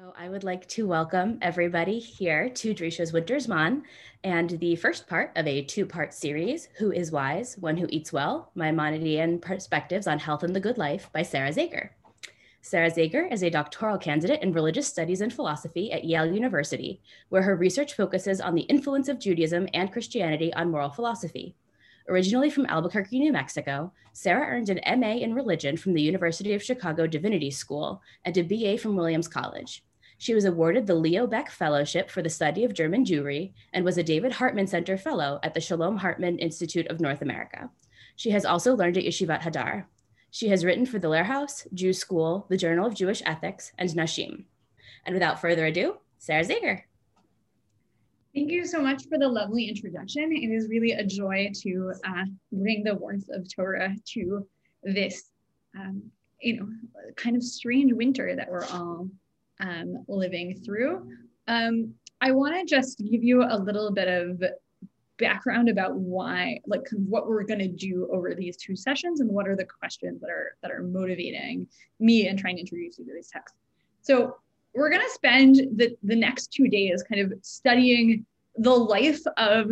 So I would like to welcome everybody here to Drisha's Winter Zman and the first part of a two-part series, Who is Wise? One Who Eats Well, Maimonidean Perspectives on Health and the Good Life by Sarah Zager. Sarah Zager is a doctoral candidate in religious studies and philosophy at Yale University, where her research focuses on the influence of Judaism and Christianity on moral philosophy. Originally from Albuquerque, New Mexico, Sarah earned an MA in religion from the University of Chicago Divinity School and a BA from Williams College. She was awarded the Leo Baeck Fellowship for the study of German Jewry and was a David Hartman Center Fellow at the Shalom Hartman Institute of North America. She has also learned at Yeshivat Hadar. She has written for the Lehrhaus, Jewschool, the Journal of Jewish Ethics, and Nashim. And without further ado, Sarah Zager. Thank you so much for the lovely introduction. It is really a joy to uh, bring the warmth of Torah to this, um, you know, kind of strange winter that we're all um, living through. Um, I want to just give you a little bit of background about why, like, what we're going to do over these two sessions, and what are the questions that are that are motivating me and trying to introduce you to these texts. So we're going to spend the the next two days kind of studying the life of.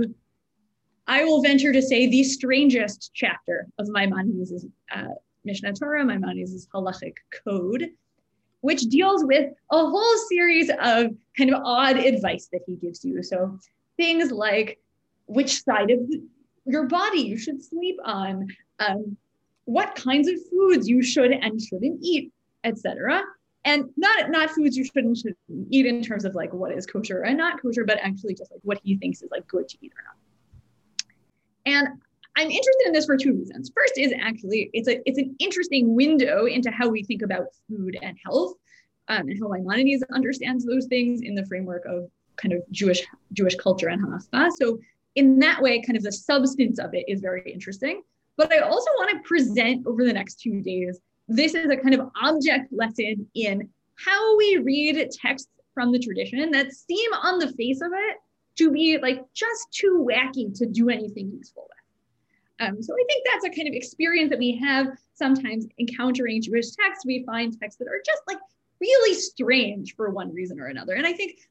I will venture to say the strangest chapter of Maimonides' uh, Mishneh Torah, my Maimonides' halachic code, which deals with a whole series of kind of odd advice that he gives you. So things like which side of your body you should sleep on, um, what kinds of foods you should and shouldn't eat, etc. And not not foods you shouldn't shouldn't eat in terms of like what is kosher and not kosher, but actually just like what he thinks is like good to eat or not. And I'm interested in this for two reasons. First is actually it's a it's an interesting window into how we think about food and health, um, and how Maimonides understands those things in the framework of kind of Jewish Jewish culture and halacha. So in that way, kind of the substance of it is very interesting. But I also want to present over the next two days. This is a kind of object lesson in how we read texts from the tradition that seem on the face of it to be like just too wacky to do anything useful with. Um, so I think that's a kind of experience that we have sometimes encountering Jewish texts. We find texts that are just like really strange for one reason or another. And I think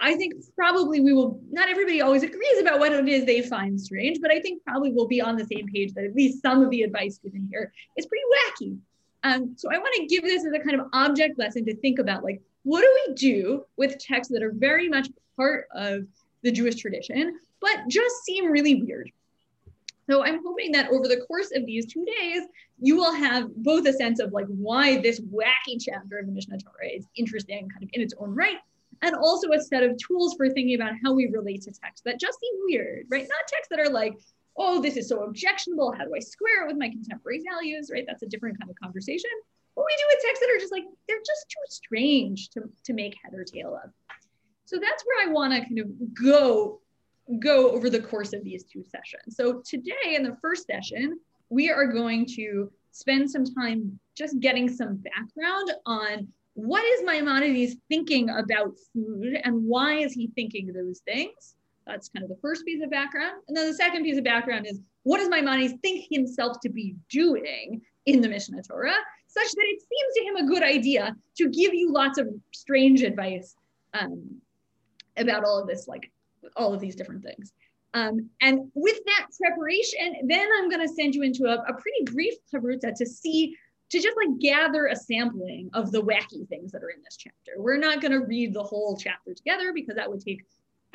I think probably we will not everybody always agrees about what it is they find strange, but I think probably we'll be on the same page that at least some of the advice given here is pretty wacky. Um, so I want to give this as a kind of object lesson to think about like what do we do with texts that are very much part of the Jewish tradition, but just seem really weird. So I'm hoping that over the course of these two days, you will have both a sense of like why this wacky chapter of the Mishneh Torah is interesting kind of in its own right, and also a set of tools for thinking about how we relate to text that just seem weird, right? Not texts that are like, oh, this is so objectionable. How do I square it with my contemporary values, right? That's a different kind of conversation. What we do with texts that are just like, they're just too strange to, to make head or tail of. So that's where I want to kind of go go over the course of these two sessions. So today in the first session, we are going to spend some time just getting some background on what is Maimonides thinking about food and why is he thinking those things? That's kind of the first piece of background. And then the second piece of background is what does Maimonides think himself to be doing in the Mishneh Torah, such that it seems to him a good idea to give you lots of strange advice um, about all of this, like all of these different things. Um, and with that preparation, then I'm going to send you into a, a pretty brief chavruta to see, to just like gather a sampling of the wacky things that are in this chapter. We're not going to read the whole chapter together because that would take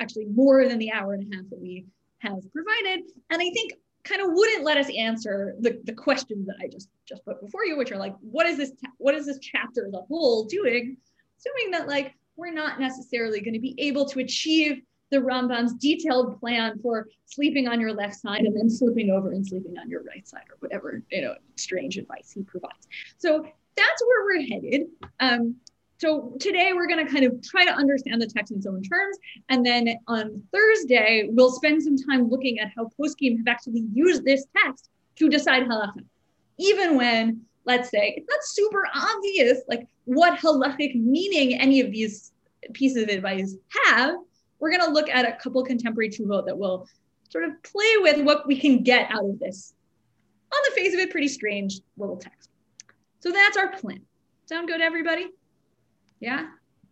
actually more than the hour and a half that we have provided. And I think kind of wouldn't let us answer the, the questions that I just just put before you, which are like, what is this what is this chapter as a whole doing? Assuming that like we're not necessarily going to be able to achieve the Rambam's detailed plan for sleeping on your left side and then slipping over and sleeping on your right side or whatever, you know, strange advice he provides. So that's where we're headed. Um, so today we're going to kind of try to understand the text in its own terms. And then on Thursday, we'll spend some time looking at how poskim have actually used this text to decide halacha. Even when, let's say, it's not super obvious like what halachic meaning any of these pieces of advice have, we're going to look at a couple contemporary tshuvot that will sort of play with what we can get out of this, on the face of it, pretty strange little text. So that's our plan. Sound good, everybody? Yeah?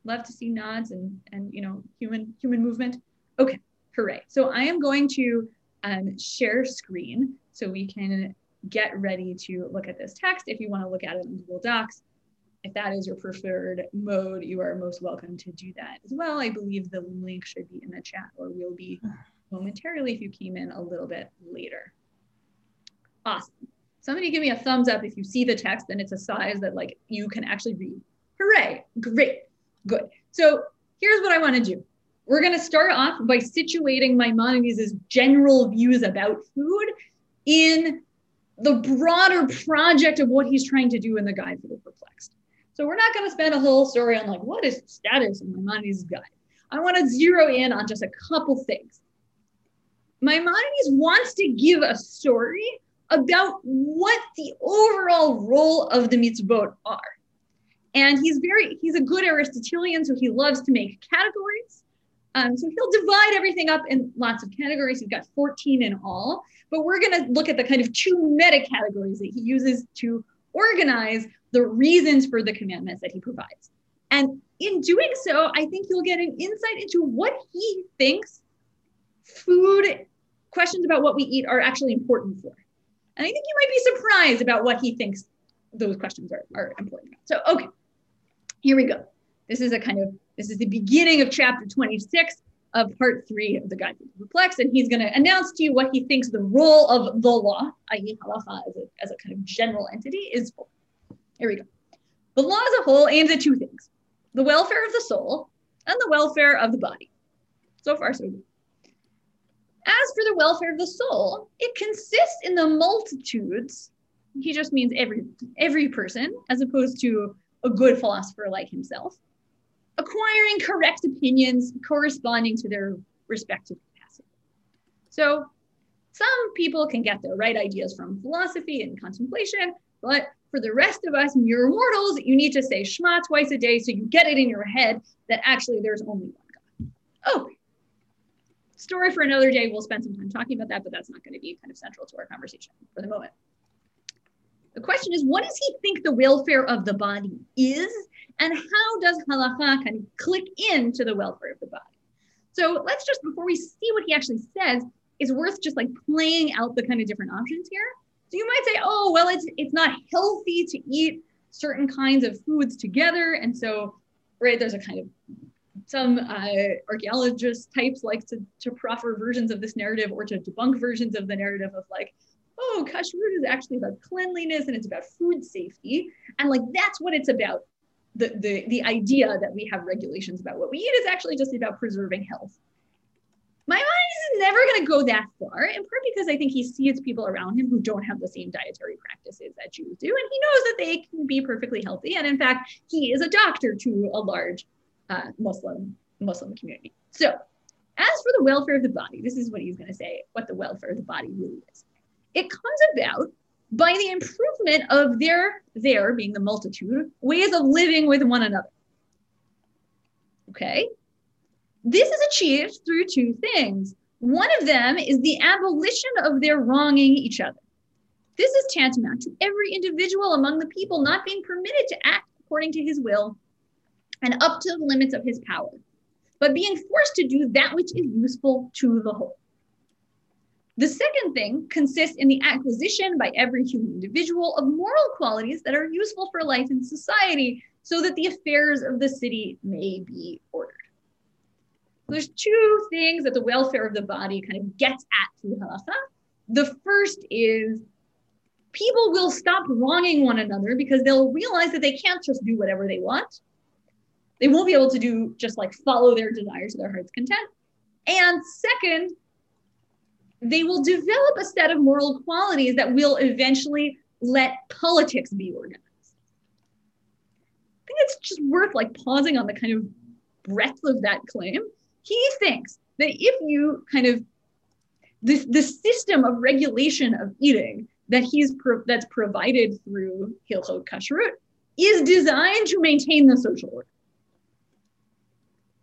Love to see nods and and you know human human movement. Okay, hooray! So I am going to um, share screen so we can get ready to look at this text. If you want to look at it in Google Docs, if that is your preferred mode, you are most welcome to do that as well. I believe the link should be in the chat or will be momentarily if you came in a little bit later. Awesome. Somebody give me a thumbs up if you see the text and it's a size that like you can actually read. Hooray, great, good. So here's what I wanna do. We're gonna start off by situating Maimonides' general views about food in the broader project of what he's trying to do in the Guide for the Perplexed. So we're not going to spend a whole story on like what is the status of Maimonides' guide. I want to zero in on just a couple things. Maimonides wants to give a story about what the overall role of the mitzvot are. And he's very, he's a good Aristotelian, so he loves to make categories. Um, so he'll divide everything up in lots of categories. He's got 14 in all, but we're going to look at the kind of two meta categories that he uses to organize the reasons for the commandments that he provides. And in doing so, I think you'll get an insight into what he thinks food questions about what we eat are actually important for. And I think you might be surprised about what he thinks those questions are, are important. So, okay, here we go. This is a kind of, this is the beginning of chapter 26 of part three of the Guide to the Perplex. And he's going to announce to you what he thinks the role of the law, i.e. halacha as a, as a kind of general entity is for. Here we go. The law as a whole aims at two things the welfare of the soul and the welfare of the body. So far, so good. As for the welfare of the soul, it consists in the multitudes. He just means every every person, as opposed to a good philosopher like himself, acquiring correct opinions corresponding to their respective capacity. So some people can get their right ideas from philosophy and contemplation, but for the rest of us mere mortals, you need to say Shema twice a day so you get it in your head that actually there's only one God. Oh, story for another day. We'll spend some time talking about that, but that's not going to be kind of central to our conversation for the moment. The question is, what does he think the welfare of the body is? And how does halacha kind of click into the welfare of the body? So let's just, before we see what he actually says, it's worth just like playing out the kind of different options here so you might say, oh, well, it's it's not healthy to eat certain kinds of foods together. And so, right, there's a kind of some uh, archaeologist types like to, to proffer versions of this narrative or to debunk versions of the narrative of like, oh, kashrut is actually about cleanliness and it's about food safety. And like, that's what it's about. The, the, the idea that we have regulations about what we eat is actually just about preserving health Maimonides never going to go that far, in part because I think he sees people around him who don't have the same dietary practices that Jews do, and he knows that they can be perfectly healthy. And in fact, he is a doctor to a large uh, Muslim Muslim community. So, as for the welfare of the body, this is what he's going to say: what the welfare of the body really is. It comes about by the improvement of their their being the multitude ways of living with one another. Okay, this is achieved through two things. One of them is the abolition of their wronging each other. This is tantamount to every individual among the people not being permitted to act according to his will and up to the limits of his power, but being forced to do that which is useful to the whole. The second thing consists in the acquisition by every human individual of moral qualities that are useful for life in society so that the affairs of the city may be ordered. There's two things that the welfare of the body kind of gets at through halacha. The first is people will stop wronging one another because they'll realize that they can't just do whatever they want. They won't be able to do just like follow their desires to their heart's content. And second, they will develop a set of moral qualities that will eventually let politics be organized. I think it's just worth like pausing on the kind of breadth of that claim he thinks that if you kind of this the system of regulation of eating that he's pro, that's provided through Hilchot Kashrut is designed to maintain the social order.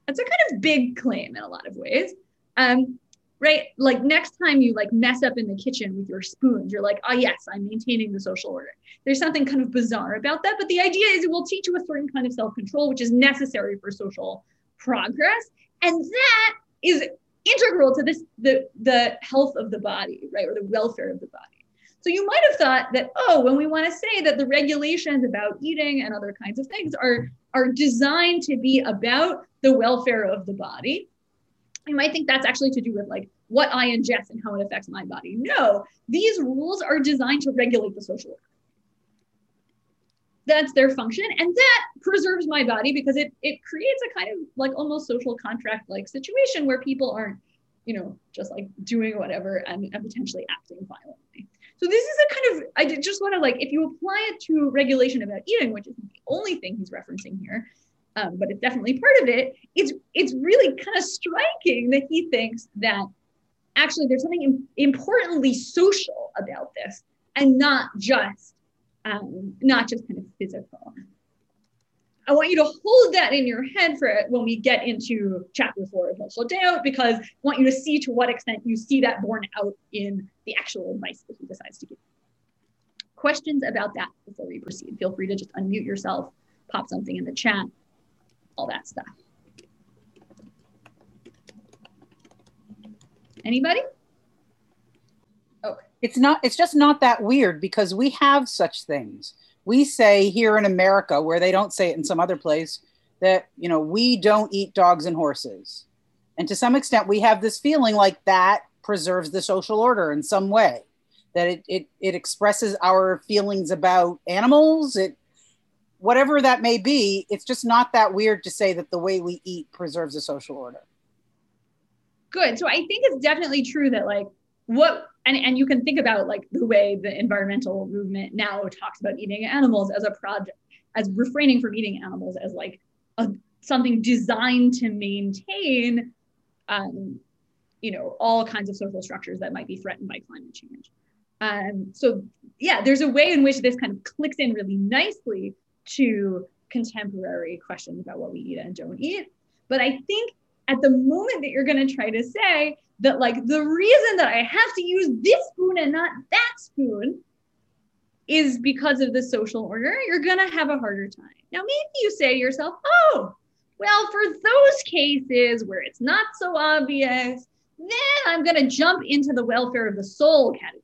That's a kind of big claim in a lot of ways. Um, right? Like next time you like mess up in the kitchen with your spoons, you're like, oh yes, I'm maintaining the social order. There's something kind of bizarre about that, but the idea is it will teach you a certain kind of self-control, which is necessary for social progress, and that is integral to this the the health of the body, right, or the welfare of the body. So you might have thought that, oh, when we want to say that the regulations about eating and other kinds of things are are designed to be about the welfare of the body, you might think that's actually to do with like what I ingest and how it affects my body. No, these rules are designed to regulate the social order. That's their function. And that preserves my body because it, it creates a kind of like almost social contract like situation where people aren't, you know, just like doing whatever and, and potentially acting violently. So this is a kind of, I just want to like, if you apply it to regulation about eating, which is the only thing he's referencing here, um, but it's definitely part of it. It's it's really kind of striking that he thinks that actually there's something importantly social about this, and not just um, not just kind of physical. I want you to hold that in your head for it when we get into chapter four of Hilchot De'ot, because I want you to see to what extent you see that borne out in the actual advice that he decides to give. Questions about that before we proceed? Feel free to just unmute yourself, pop something in the chat all that stuff. Anybody? Oh, it's not, it's just not that weird because we have such things. We say here in America, where they don't say it in some other place, that, you know, we don't eat dogs and horses. And to some extent, we have this feeling like that preserves the social order in some way, that it, it, it expresses our feelings about animals. It whatever that may be, it's just not that weird to say that the way we eat preserves a social order. Good. So I think it's definitely true that like what and, and you can think about like the way the environmental movement now talks about eating animals as a project, as refraining from eating animals as like a, something designed to maintain um, you know, all kinds of social structures that might be threatened by climate change. Um, so yeah, there's a way in which this kind of clicks in really nicely to contemporary questions about what we eat and don't eat. But I think at the moment that you're going to try to say that, like, the reason that I have to use this spoon and not that spoon is because of the social order, you're going to have a harder time. Now, maybe you say to yourself, oh, well, for those cases where it's not so obvious, then I'm going to jump into the welfare of the soul category.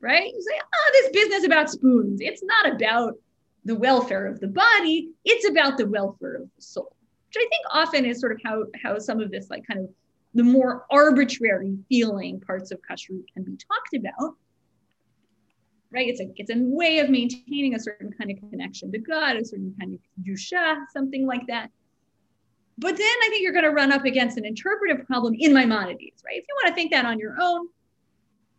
Right? You say, oh, this business about spoons, it's not about the welfare of the body, it's about the welfare of the soul, which I think often is sort of how, how some of this, like, kind of the more arbitrary feeling parts of kashrut can be talked about. Right? It's a it's a way of maintaining a certain kind of connection to God, a certain kind of dusha, something like that. But then I think you're going to run up against an interpretive problem in Maimonides, right? If you want to think that on your own,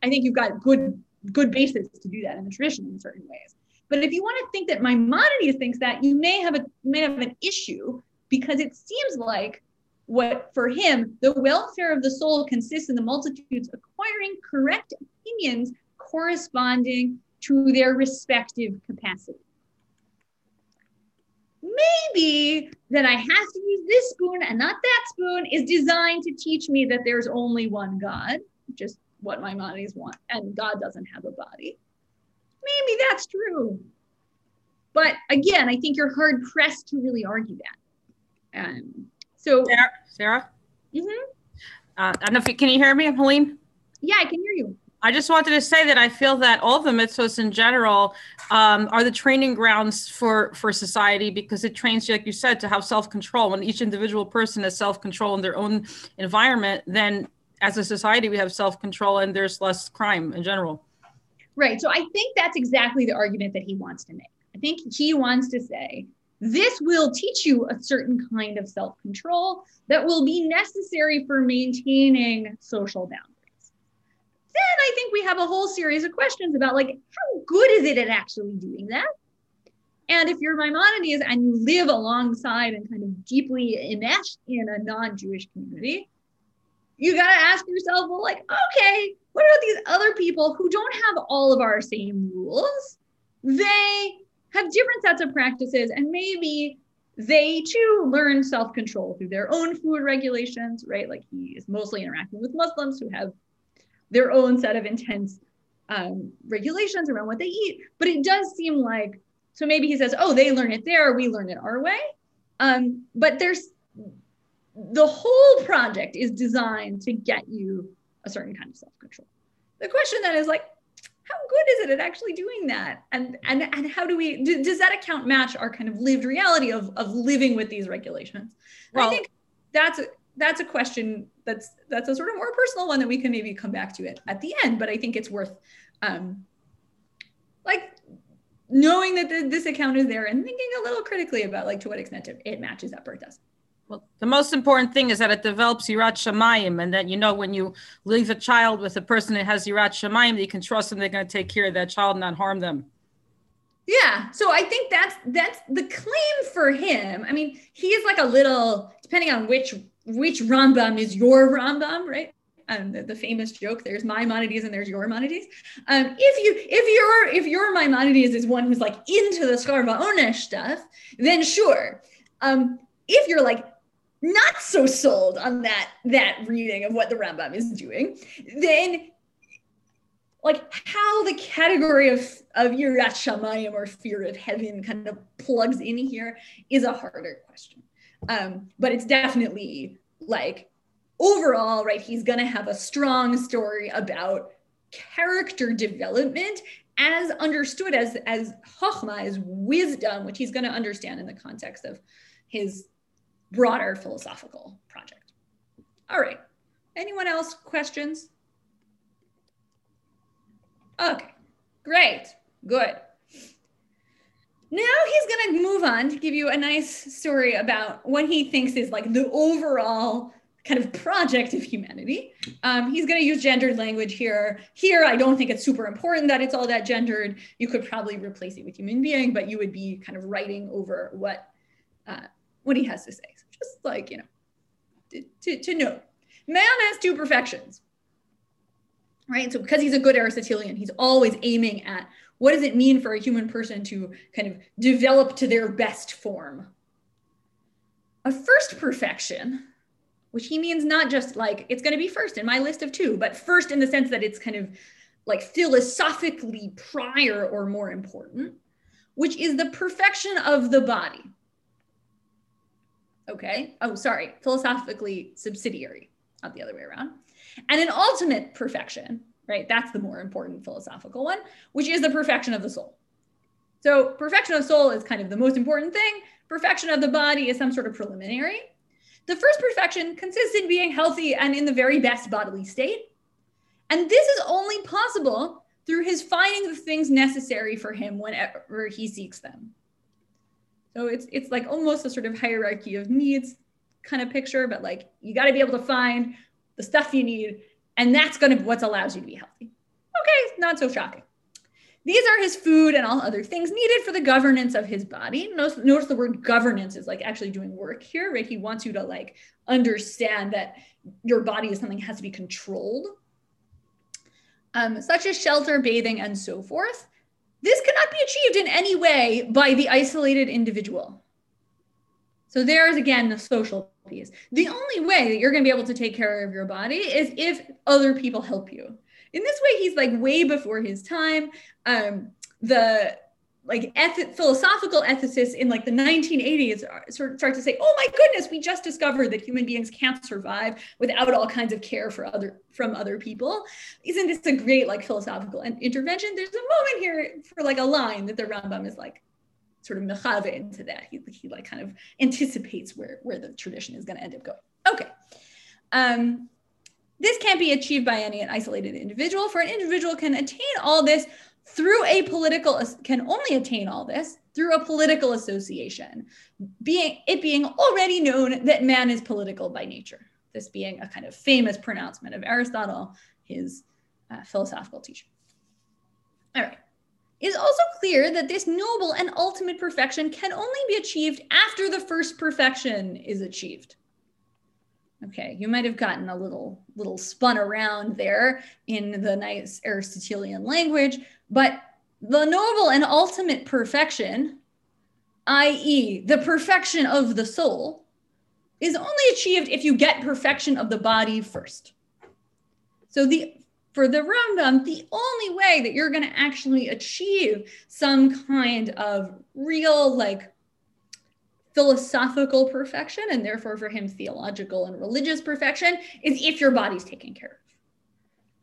I think you've got good good basis to do that in the tradition in certain ways. But if you want to think that Maimonides thinks that, you may have a may have an issue because it seems like what for him the welfare of the soul consists in the multitudes acquiring correct opinions corresponding to their respective capacity. Maybe that I have to use this spoon and not that spoon is designed to teach me that there's only one God, just what Maimonides want, and God doesn't have a body maybe that's true. But again, I think you're hard pressed to really argue that. Um, so, Sarah, Sarah? Mm-hmm. Uh, I don't know if you, can you hear me, Helene? Yeah, I can hear you. I just wanted to say that I feel that all the mitzvahs in general um, are the training grounds for for society because it trains you, like you said, to have self control. When each individual person has self control in their own environment, then as a society we have self control and there's less crime in general. Right. So I think that's exactly the argument that he wants to make. I think he wants to say this will teach you a certain kind of self control that will be necessary for maintaining social boundaries. Then I think we have a whole series of questions about like how good is it at actually doing that? And if you're Maimonides and you live alongside and kind of deeply enmeshed in a non-Jewish community, you got to ask yourself, well, like, okay, what about these other people who don't have all of our same rules? They have different sets of practices, and maybe they too learn self-control through their own food regulations, right? Like he is mostly interacting with Muslims who have their own set of intense um, regulations around what they eat. But it does seem like, so maybe he says, oh, they learn it there, we learn it our way. Um, but there's the whole project is designed to get you a certain kind of self-control. The question then is like, how good is it at actually doing that? And and and how do we do, does that account match our kind of lived reality of of living with these regulations? Well, I think that's that's a question that's that's a sort of more personal one that we can maybe come back to it at the end. But I think it's worth um, like knowing that the, this account is there and thinking a little critically about like to what extent it, it matches up or doesn't. Well, the most important thing is that it develops Yirat Shamayim, and that you know when you leave a child with a person that has Yirat Shamayim, that you can trust them; they're going to take care of that child and not harm them. Yeah, so I think that's that's the claim for him. I mean, he is like a little, depending on which which Rambam is your Rambam, right? Um, the, the, famous joke there's maimonides and there's your monides um, if you if your if your maimonides is one who's like into the schar v'onesh stuff then sure um, if you're like not so sold on that that reading of what the Rambam is doing, then like how the category of of Yirat Shamayim or fear of heaven kind of plugs in here is a harder question. Um, but it's definitely like overall, right? He's gonna have a strong story about character development as understood as as chokhmah, as wisdom, which he's gonna understand in the context of his broader philosophical project. All right. Anyone else questions? Okay, great, good. Now he's to move on to give you a nice story about what he thinks is like the overall kind of project of humanity. Um, he's going to use gendered language here. Here, I don't think it's super important that it's all that gendered. You could probably replace it with human being, but you would be kind of writing over what uh, what he has to say. Just like, you know, to, to, to know. Man has two perfections, right? So because he's a good Aristotelian, he's always aiming at what does it mean for a human person to kind of develop to their best form? A first perfection, which he means not just like it's going to be first in my list of two, but first in the sense that it's kind of like philosophically prior or more important, which is the perfection of the body. Okay. Oh, sorry. Philosophically subsidiary, not the other way around. And an ultimate perfection, right? That's the more important philosophical one, which is the perfection of the soul. So, perfection of soul is kind of the most important thing. Perfection of the body is some sort of preliminary. The first perfection consists in being healthy and in the very best bodily state. And this is only possible through his finding the things necessary for him whenever he seeks them. So it's it's like almost a sort of hierarchy of needs kind of picture, but like you got to be able to find the stuff you need, and that's gonna what allows you to be healthy. Okay, not so shocking. These are his food and all other things needed for the governance of his body. Notice, notice the word governance is like actually doing work here, right? He wants you to like understand that your body is something that has to be controlled, um, such as shelter, bathing, and so forth. This cannot be achieved in any way by the isolated individual. So there's again the social piece. The only way that you're going to be able to take care of your body is if other people help you. In this way, he's like way before his time. Um, the like eth- philosophical ethicists in like the 1980s sort start to say, "Oh my goodness, we just discovered that human beings can't survive without all kinds of care for other from other people." Isn't this a great like philosophical intervention? There's a moment here for like a line that the Rambam is like sort of mechave into that. He, he like kind of anticipates where where the tradition is going to end up going. Okay. Um, this can't be achieved by any isolated individual. For an individual can attain all this through a political can only attain all this through a political association being it being already known that man is political by nature. This being a kind of famous pronouncement of aristotle his uh, philosophical teacher all right. It is also clear that this noble and ultimate perfection can only be achieved after the first perfection is achieved. Okay you might have gotten a little little spun around there in the nice aristotelian language but the noble and ultimate perfection i.e., the perfection of the soul, is only achieved if you get perfection of the body first. So the for the Rambam, the only way that you're going to actually achieve some kind of real like philosophical perfection and therefore for him theological and religious perfection is if your body's taken care of.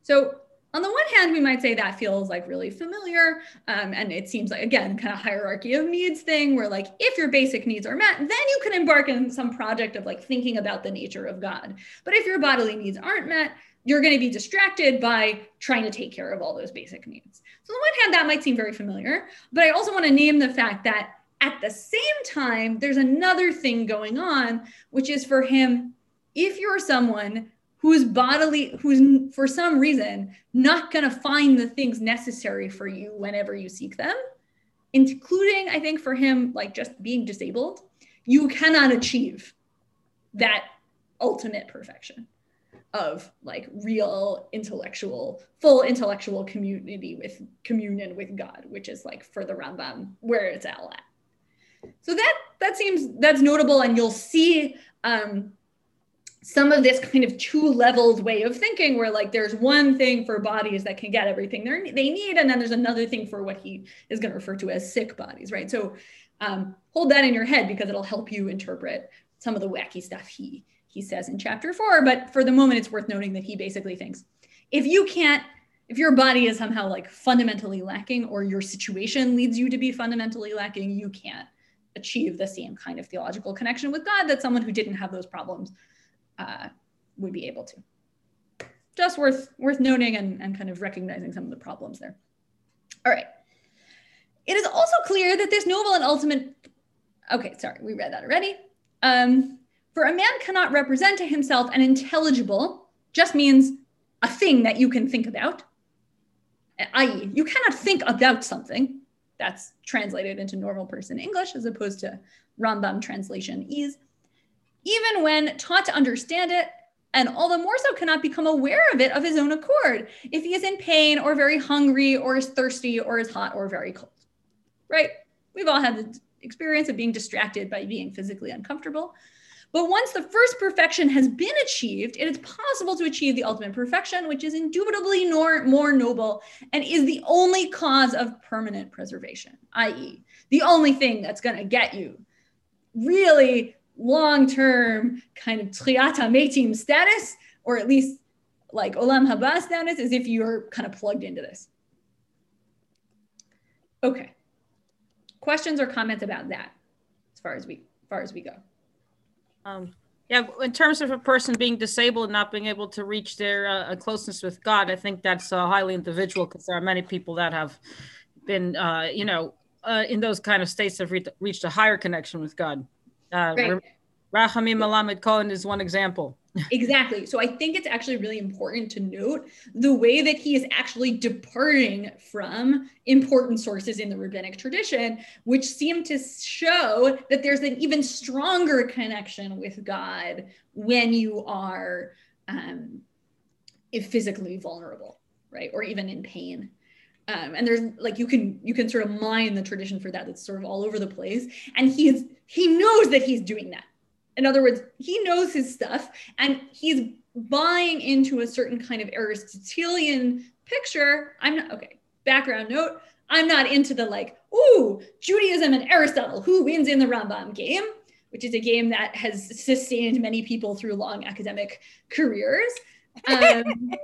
So on the one hand, we might say that feels like really familiar. Um, and it seems like, again, kind of hierarchy of needs thing where, like, if your basic needs are met, then you can embark in some project of like thinking about the nature of God. But if your bodily needs aren't met, you're going to be distracted by trying to take care of all those basic needs. So, on the one hand, that might seem very familiar. But I also want to name the fact that at the same time, there's another thing going on, which is for him, if you're someone who's bodily who's for some reason not going to find the things necessary for you whenever you seek them including i think for him like just being disabled you cannot achieve that ultimate perfection of like real intellectual full intellectual community with communion with god which is like for the rambam where it's all at. So that that seems that's notable and you'll see um some of this kind of two leveled way of thinking where like there's one thing for bodies that can get everything they they need and then there's another thing for what he is going to refer to as sick bodies right? So um, hold that in your head because it'll help you interpret some of the wacky stuff he he says in chapter four but for the moment it's worth noting that he basically thinks if you can't if your body is somehow like fundamentally lacking or your situation leads you to be fundamentally lacking you can't achieve the same kind of theological connection with god that someone who didn't have those problems uh, would be able to. Just worth worth noting and, and kind of recognizing some of the problems there. All right. It is also clear that this noble and ultimate, okay, sorry, we read that already. Um, for a man cannot represent to himself an intelligible, just means a thing that you can think about, i.e., you cannot think about something. That's translated into normal person English as opposed to Rambam translation is even when taught to understand it, and all the more so cannot become aware of it of his own accord if he is in pain or very hungry or is thirsty or is hot or very cold. Right? We've all had the experience of being distracted by being physically uncomfortable. But once the first perfection has been achieved, it is possible to achieve the ultimate perfection, which is indubitably nor, more noble and is the only cause of permanent preservation, i.e., the only thing that's going to get you really long-term kind of techiyat metim status, or at least like olam haba status, is if you're kind of plugged into this. Okay. Questions or comments about that, as far as we as far as we go. Um, yeah, in terms of a person being disabled and not being able to reach their uh, closeness with God, I think that's uh, highly individual because there are many people that have been, uh, you know, uh, in those kind of states have re- reached a higher connection with God. Uh, right. Rahamim Melamed Cohen is one example. exactly. So I think it's actually really important to note the way that he is actually departing from important sources in the rabbinic tradition, which seem to show that there's an even stronger connection with God when you are um, physically vulnerable, right? Or even in pain. Um, and there's like you can you can sort of mine the tradition for that. That's sort of all over the place. And he's he knows that he's doing that in other words, he knows his stuff and he's buying into a certain kind of Aristotelian picture. I'm not, okay, background note. I'm not into the like, ooh, Judaism and Aristotle, who wins in the Rambam game, which is a game that has sustained many people through long academic careers. Um,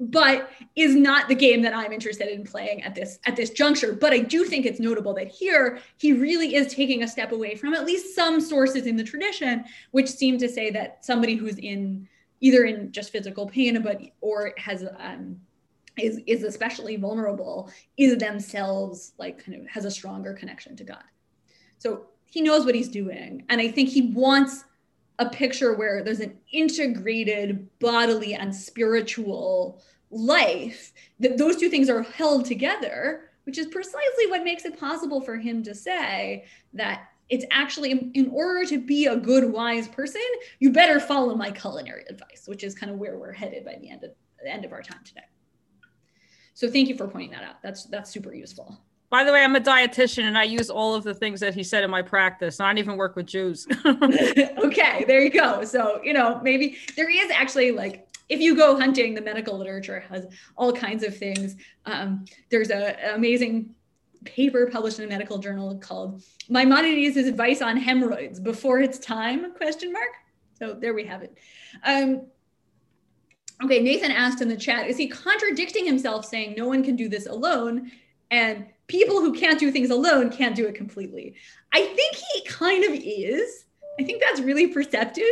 but is not the game that I'm interested in playing at this at this juncture. But I do think it's notable that here he really is taking a step away from at least some sources in the tradition, which seem to say that somebody who's in either in just physical pain, but or has um, is is especially vulnerable, is themselves like kind of has a stronger connection to God. So he knows what he's doing, and I think he wants a picture where there's an integrated bodily and spiritual life that those two things are held together which is precisely what makes it possible for him to say that it's actually in order to be a good wise person you better follow my culinary advice which is kind of where we're headed by the end of the end of our time today. So thank you for pointing that out. That's that's super useful By the way, I'm a dietitian and I use all of the things that he said in my practice. I don't even work with Jews. okay, there you go. So, you know, maybe there is actually like if you go hunting, the medical literature has all kinds of things. Um, there's a, an amazing paper published in a medical journal called Maimonides' advice on hemorrhoids before its time question mark so there we have it um, okay nathan asked in the chat is he contradicting himself saying no one can do this alone and people who can't do things alone can't do it completely. I think he kind of is. I think that's really perceptive.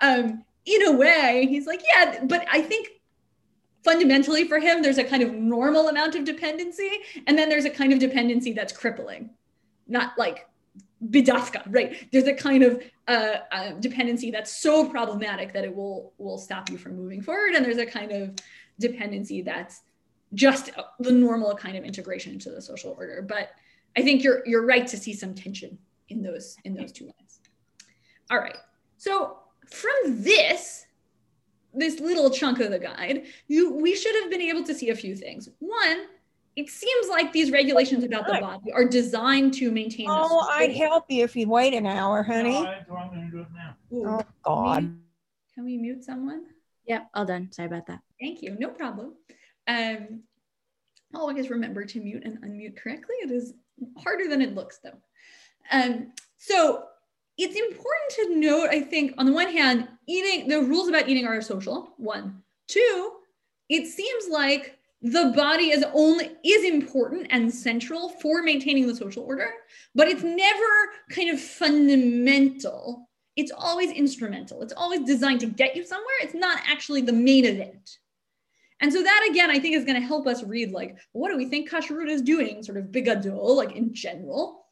Um, in a way he's like yeah but i think fundamentally for him there's a kind of normal amount of dependency and then there's a kind of dependency that's crippling not like bidafka right? There's a kind of uh, uh, dependency that's so problematic that it will will stop you from moving forward and there's a kind of dependency that's just the normal kind of integration into the social order but i think you're you're right to see some tension in those in those two lines all right so from this this little chunk of the guide, you we should have been able to see a few things. One, it seems like these regulations about the body are designed to maintain. Oh, I'd help you if you'd wait an hour, honey. No, I'm do it now. oh God. Can we, can we mute someone? Yep, all done. Sorry about that. Thank you. No problem. Um, always remember to mute and unmute correctly. It is harder than it looks, though. Um, so it's important to note, I think, on the one hand, eating the rules about eating are social. One, two, it seems like the body is only is important and central for maintaining the social order, but it's never kind of fundamental. It's always instrumental. It's always designed to get you somewhere. It's not actually the main event. And so that again, I think is going to help us read like, what do we think kashrut is doing, sort of bigadol, like in general.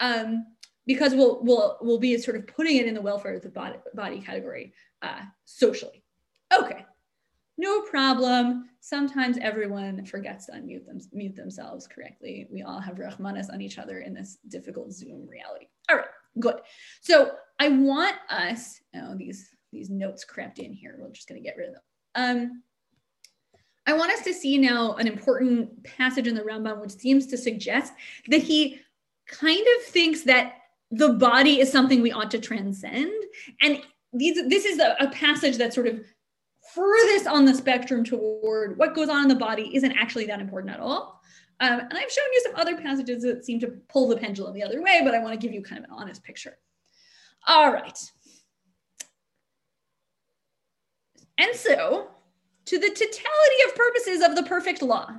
Um, because we'll we'll we'll be sort of putting it in the welfare of the body, body category uh, socially. Okay, no problem. Sometimes everyone forgets to unmute them, mute themselves correctly. We all have rahmanas on each other in this difficult Zoom reality. All right, good. So I want us, oh, these, these notes crept in here. We're just gonna get rid of them. Um, I want us to see now an important passage in the Rambam, which seems to suggest that he kind of thinks that the body is something we ought to transcend. And these, this is a, a passage that sort of furthest on the spectrum toward what goes on in the body isn't actually that important at all. Um, and I've shown you some other passages that seem to pull the pendulum the other way, but I want to give you kind of an honest picture. All right. And so, to the totality of purposes of the perfect law,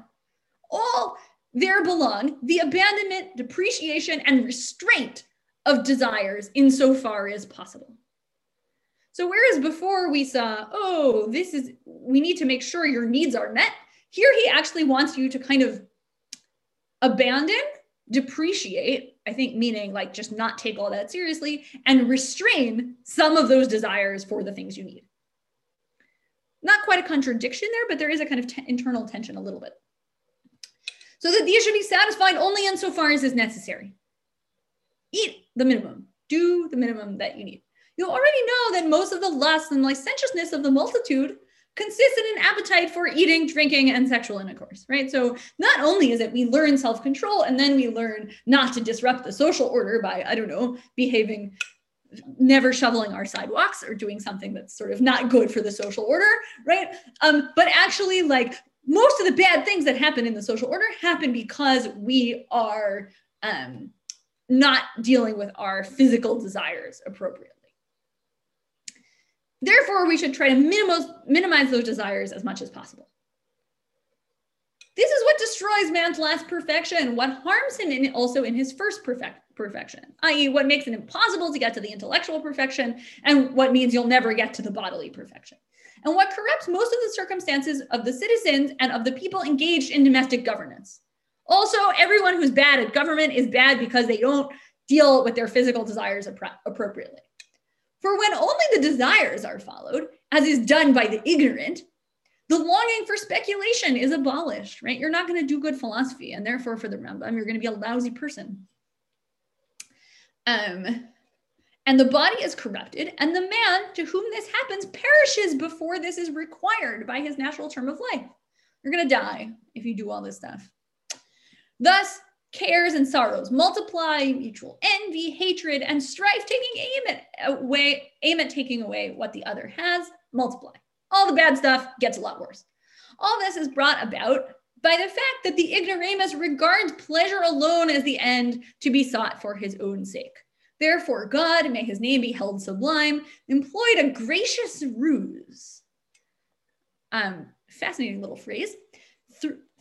all there belong the abandonment, depreciation, and restraint of desires insofar as possible. So whereas before we saw, oh, this is, we need to make sure your needs are met, here he actually wants you to kind of abandon, depreciate, I think meaning like just not take all that seriously and restrain some of those desires for the things you need. Not quite a contradiction there, but there is a kind of internal tension a little bit. So that these should be satisfied only insofar as is necessary eat the minimum, do the minimum that you need. You already know that most of the lust and licentiousness of the multitude consists in an appetite for eating, drinking, and sexual intercourse, right? So not only is it we learn self-control and then we learn not to disrupt the social order by, I don't know, behaving never shoveling our sidewalks or doing something that's sort of not good for the social order, right? Um, but actually, like most of the bad things that happen in the social order happen because we are um, not dealing with our physical desires appropriately. Therefore, we should try to minimize, minimize those desires as much as possible. This is what destroys man's last perfection, what harms him in, also in his first perfect, perfection, i.e., what makes it impossible to get to the intellectual perfection and what means you'll never get to the bodily perfection. And what corrupts most of the circumstances of the citizens and of the people engaged in domestic governance. Also, everyone who's bad at government is bad because they don't deal with their physical desires appropriately. For when only the desires are followed, as is done by the ignorant, the longing for speculation is abolished, right? You're not going to do good philosophy, and therefore, for the Rambam, you're going to be a lousy person. Um, and the body is corrupted, and the man to whom this happens perishes before this is required by his natural term of life. You're going to die if you do all this stuff. Thus, cares and sorrows multiply, mutual envy, hatred, and strife, taking aim at away, aim at taking away what the other has, multiply. All the bad stuff gets a lot worse. All this is brought about by the fact that the ignoramus regards pleasure alone as the end to be sought for his own sake. Therefore, God, may his name be held sublime, employed a gracious ruse. Um, fascinating little phrase.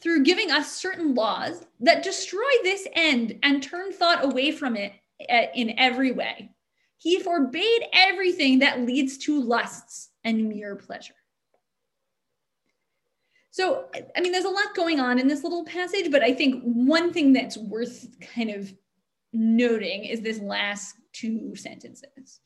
Through, giving us certain laws that destroy this end and turn thought away from it in every way. He forbade everything that leads to lusts and mere pleasure. So, I mean, there's a lot going on in this little passage, but I think one thing that's worth kind of noting is this last two sentences.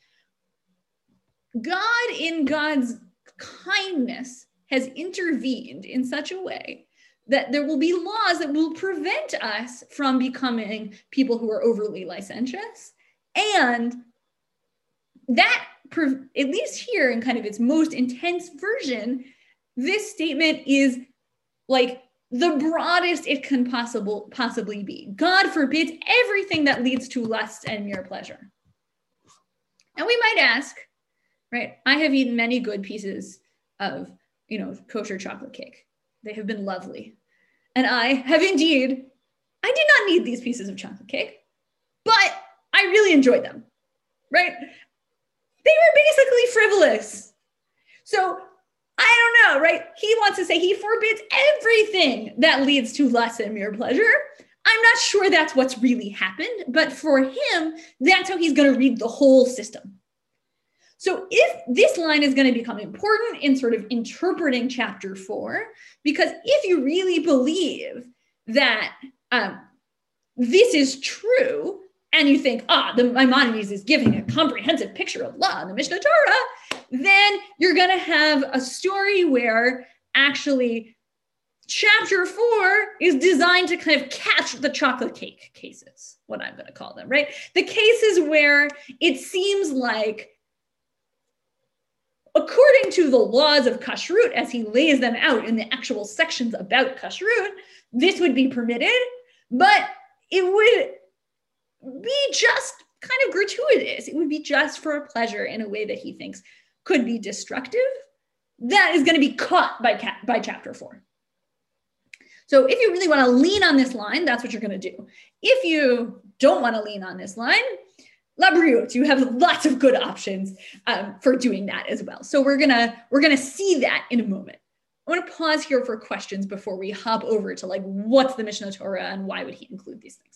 God, in God's kindness, has intervened in such a way that there will be laws that will prevent us from becoming people who are overly licentious. And that, at least here in kind of its most intense version, this statement is like the broadest it can possible possibly be. God forbids everything that leads to lust and mere pleasure. And we might ask, right? I have eaten many good pieces of, you know, kosher chocolate cake. They have been lovely. And I have indeed, I did not need these pieces of chocolate cake, but I really enjoyed them, right? They were basically frivolous. So I don't know, right? He wants to say he forbids everything that leads to lust and mere pleasure. I'm not sure that's what's really happened, but for him, that's how he's going to read the whole system. So if this line is going to become important in sort of interpreting chapter four, because if you really believe that um, this is true, and you think, ah, the Maimonides is giving a comprehensive picture of law in the Mishneh Torah, then you're going to have a story where actually chapter four is designed to kind of catch the chocolate cake cases, what I'm going to call them, right? The cases where it seems like, according to the laws of kashrut, as he lays them out in the actual sections about kashrut, this would be permitted, but it would be just kind of gratuitous. It would be just for a pleasure in a way that he thinks could be destructive. That is going to be caught by, ca- by chapter four. So if you really want to lean on this line, that's what you're going to do. If you don't want to lean on this line, Labriot, you have lots of good options um, for doing that as well. So we're gonna we're gonna see that in a moment. I want to pause here for questions before we hop over to like what's the Mishneh Torah and why would he include these things.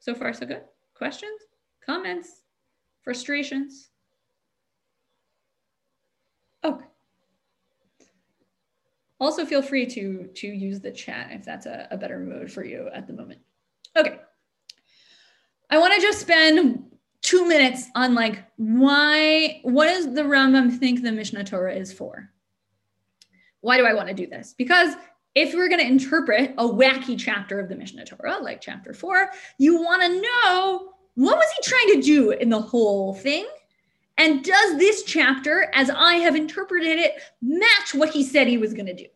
So far, so good. Questions, comments, frustrations? Okay. Also feel free to, to use the chat if that's a, a better mode for you at the moment. Okay. I want to just spend two minutes on like why, what does the Rambam think the Mishneh Torah is for? Why do I want to do this? Because if we're going to interpret a wacky chapter of the Mishneh Torah, like chapter four, you want to know what was he trying to do in the whole thing? And does this chapter, as I have interpreted it, match what he said he was going to do?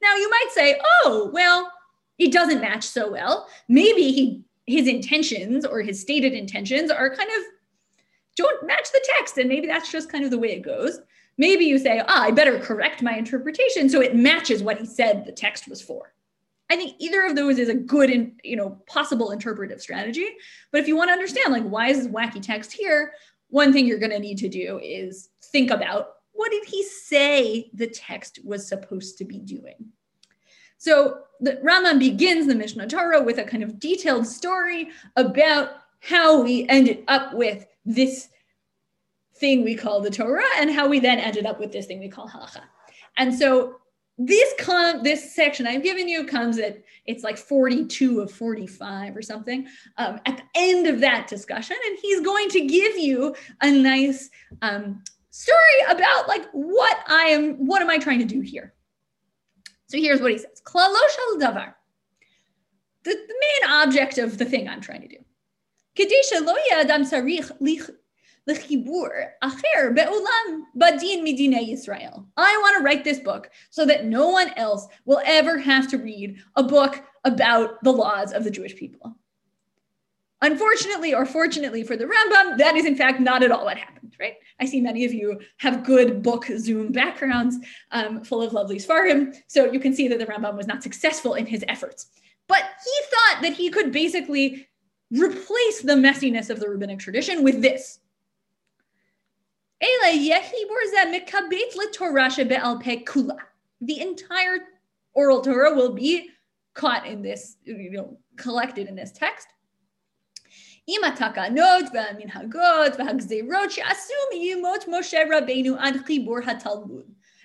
Now you might say, oh, well, it doesn't match so well. Maybe he his intentions or his stated intentions are kind of don't match the text. And maybe that's just kind of the way it goes. Maybe you say, ah, I better correct my interpretation so it matches what he said the text was for. I think either of those is a good and you know possible interpretive strategy. But if you want to understand like why is this wacky text here, one thing you're going to need to do is think about what did he say the text was supposed to be doing. So the Rambam begins the Mishneh Torah with a kind of detailed story about how we ended up with this thing we call the Torah and how we then ended up with this thing we call halacha. And so this con this section I've given you comes at it's like 42 of 45 or something um, at the end of that discussion, and he's going to give you a nice um, story about like what I am, what am I trying to do here? So here's what he says: Klalosh al davar. The, the main object of the thing I'm trying to do. Be'ulam Yisrael. I want to write this book so that no one else will ever have to read a book about the laws of the Jewish people. Unfortunately, or fortunately for the Rambam, that is in fact not at all what happened, right? I see many of you have good book Zoom backgrounds um, full of lovely Sfarim, so you can see that the Rambam was not successful in his efforts. But he thought that he could basically replace the messiness of the rabbinic tradition with this. The entire oral Torah will be caught in this, you know, collected in this text.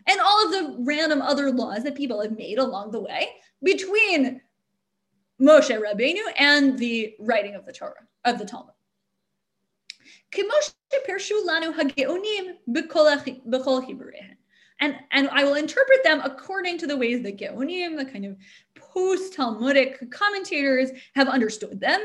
And all of the random other laws that people have made along the way between Moshe Rabbeinu and the writing of the Torah, of the Talmud. And, and I will interpret them according to the ways that Geonim, the kind of post-Talmudic commentators, have understood them.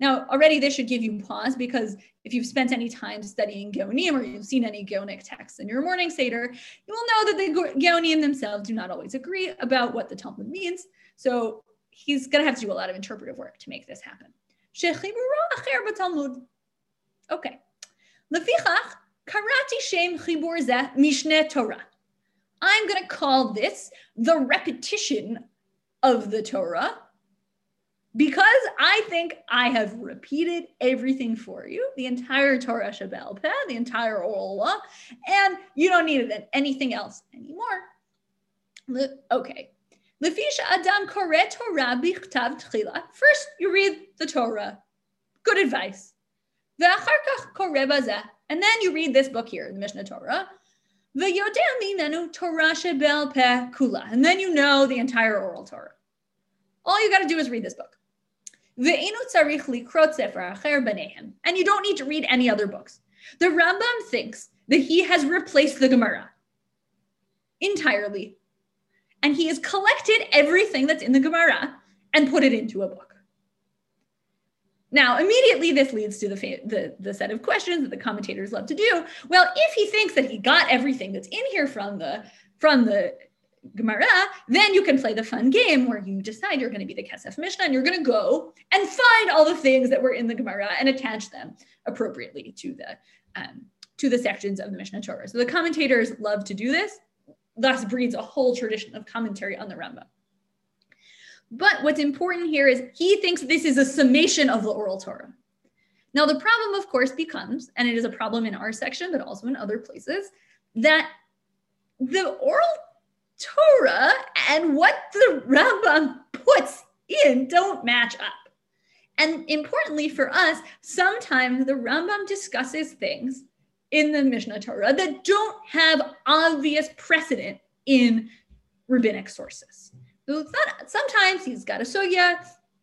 Now, already this should give you pause because if you've spent any time studying Geonim or you've seen any Geonic texts in your morning Seder, you will know that the Geonim themselves do not always agree about what the Talmud means. So he's going to have to do a lot of interpretive work to make this happen. Okay. lefichach karati shem chibur zeh mishne Torah. I'm going to call this the repetition of the Torah because I think I have repeated everything for you, the entire Torah Sheba'al Peh, the entire oral law, and you don't need it anything else anymore. Le- okay. Lefisha Adam Kore Torah Tchila. First, you read the Torah. Good advice. And then you read this book here, the Mishneh Torah. And then you know the entire oral Torah. All you got to do is read this book. And you don't need to read any other books. The Rambam thinks that he has replaced the Gemara entirely and he has collected everything that's in the Gemara and put it into a book. Now, immediately this leads to the, the, the set of questions that the commentators love to do. Well, if he thinks that he got everything that's in here from the from the Gemara, then you can play the fun game where you decide you're going to be the Kesef Mishnah and you're going to go and find all the things that were in the Gemara and attach them appropriately to the um, to the sections of the Mishneh Torah. So the commentators love to do this thus breeds a whole tradition of commentary on the Rambam. But what's important here is he thinks this is a summation of the oral Torah. Now, the problem, of course, becomes, and it is a problem in our section, but also in other places, that the oral Torah and what the Rambam puts in don't match up. And importantly for us, sometimes the Rambam discusses things in the Mishneh Torah that don't have obvious precedent in rabbinic sources. So sometimes he's got a sugya,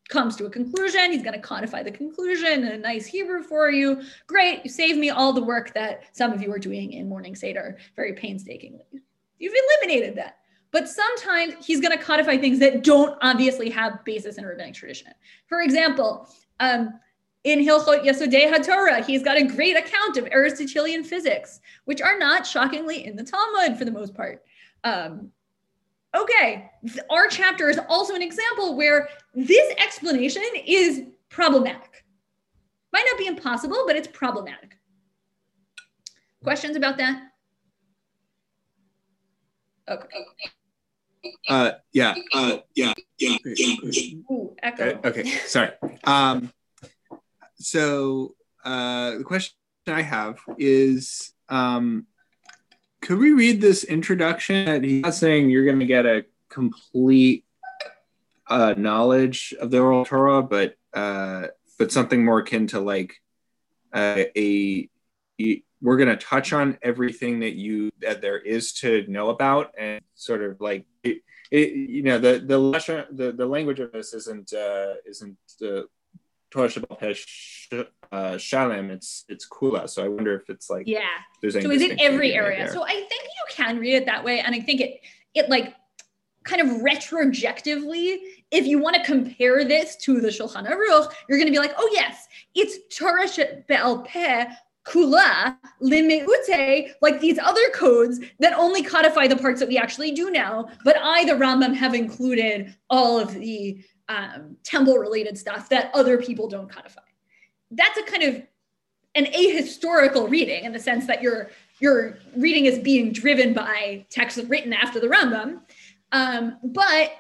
comes to a conclusion, he's going to codify the conclusion in a nice Hebrew for you. Great, you save me all the work that some of you are doing in Morning Seder very painstakingly. You've eliminated that. But sometimes he's going to codify things that don't obviously have basis in rabbinic tradition. For example, um, in Hilchot Yesodei HaTorah, he's got a great account of Aristotelian physics, which are not shockingly in the Talmud for the most part. Um, okay, our chapter is also an example where this explanation is problematic. Might not be impossible, but it's problematic. Questions about that? Okay. Uh, yeah, uh, yeah, yeah, yeah. Ooh, echo. Okay, sorry. Um, so uh, the question I have is um, could we read this introduction? He's not saying you're going to get a complete uh, knowledge of the oral Torah, but uh, but something more akin to like uh, a, a we're going to touch on everything that you that there is to know about and sort of like it, it, you know the the lesson, the the language of this isn't uh, isn't uh, Torah Shabbat uh, Shalem, it's it's Kula. So I wonder if it's like yeah. There's so is it every area? There. So I think you can read it that way, and I think it it like kind of retrojectively, if you want to compare this to the Shulchan Aruch, you're going to be like, oh yes, it's Torah Be'al Peh kula limeute, like these other codes that only codify the parts that we actually do now, but I, the Rambam, have included all of the um, temple related stuff that other people don't codify. That's a kind of an ahistorical reading in the sense that your your reading is being driven by texts written after the Rambam, um, but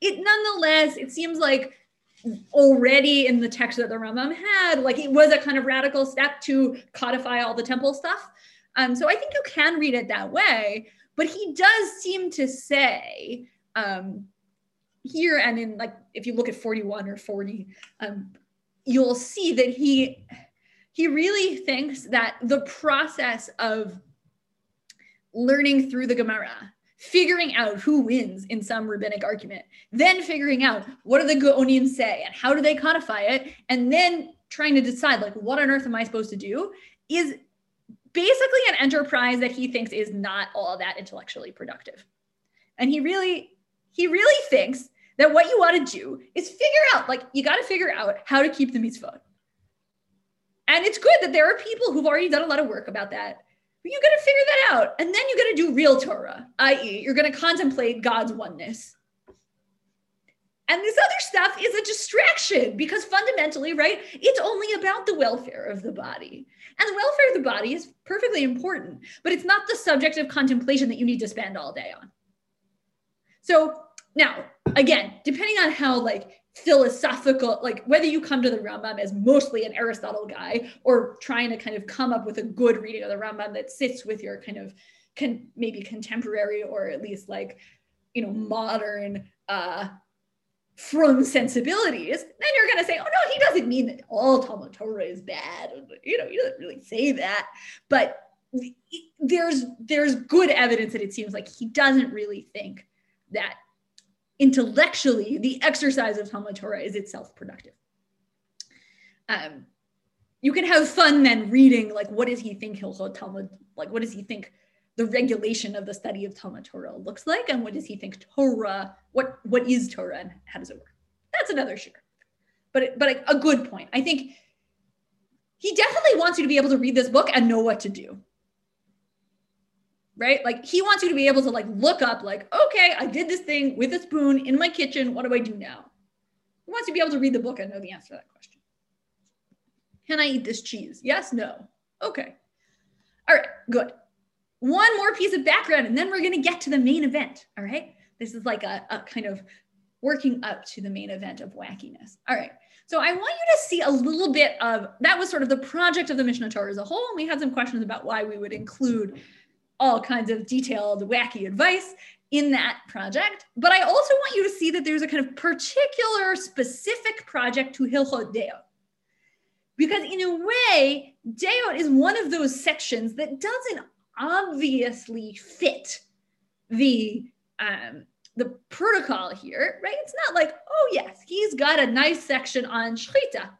it nonetheless it seems like already in the text that the Rambam had, like it was a kind of radical step to codify all the temple stuff. Um, so I think you can read it that way, but he does seem to say um, here and in like if you look at 41 or 40, um, you'll see that he he really thinks that the process of learning through the Gemara figuring out who wins in some rabbinic argument, then figuring out what do the Gaonim say and how do they codify it, and then trying to decide like what on earth am I supposed to do is basically an enterprise that he thinks is not all that intellectually productive. And he really, he really thinks that what you want to do is figure out, like, you got to figure out how to keep the mitzvah. And it's good that there are people who've already done a lot of work about that But you got to figure that out. And then you got to do real Torah, i.e., you're going to contemplate God's oneness. And this other stuff is a distraction because fundamentally, right, it's only about the welfare of the body. And the welfare of the body is perfectly important, but it's not the subject of contemplation that you need to spend all day on. So now, again, depending on how like philosophical, like whether you come to the Rambam as mostly an Aristotle guy or trying to kind of come up with a good reading of the Rambam that sits with your kind of con- maybe contemporary or at least like, you know, modern uh, from sensibilities, then you're going to say, oh no, he doesn't mean that all Talmud Torah is bad. You know, he doesn't really say that. But there's there's good evidence that it seems like he doesn't really think that intellectually, the exercise of Talmud Torah is itself productive. Um, you can have fun then reading like what does he think Hilchot Talmud like what does he think the regulation of the study of Talmud Torah looks like and what does he think Torah what what is Torah and how does it work? That's another share, but but a, a good point. I think he definitely wants you to be able to read this book and know what to do right? Like he wants you to be able to like look up, like, okay, I did this thing with a spoon in my kitchen. What do I do now? He wants you to be able to read the book and know the answer to that question. Can I eat this cheese? Yes, no. Okay. All right, good. One more piece of background, and then we're to get to the main event. All right. This is like a, a kind of working up to the main event of wackiness. All right. So I want you to see a little bit of that was sort of the project of the Mishneh Torah as a whole. And we had some questions about why we would include all kinds of detailed, wacky advice in that project. But I also want you to see that there's a kind of particular specific project to Hilchot Deot. Because in a way, Deot is one of those sections that doesn't obviously fit the um, the protocol here, right? It's not like, oh yes, he's got a nice section on shchita.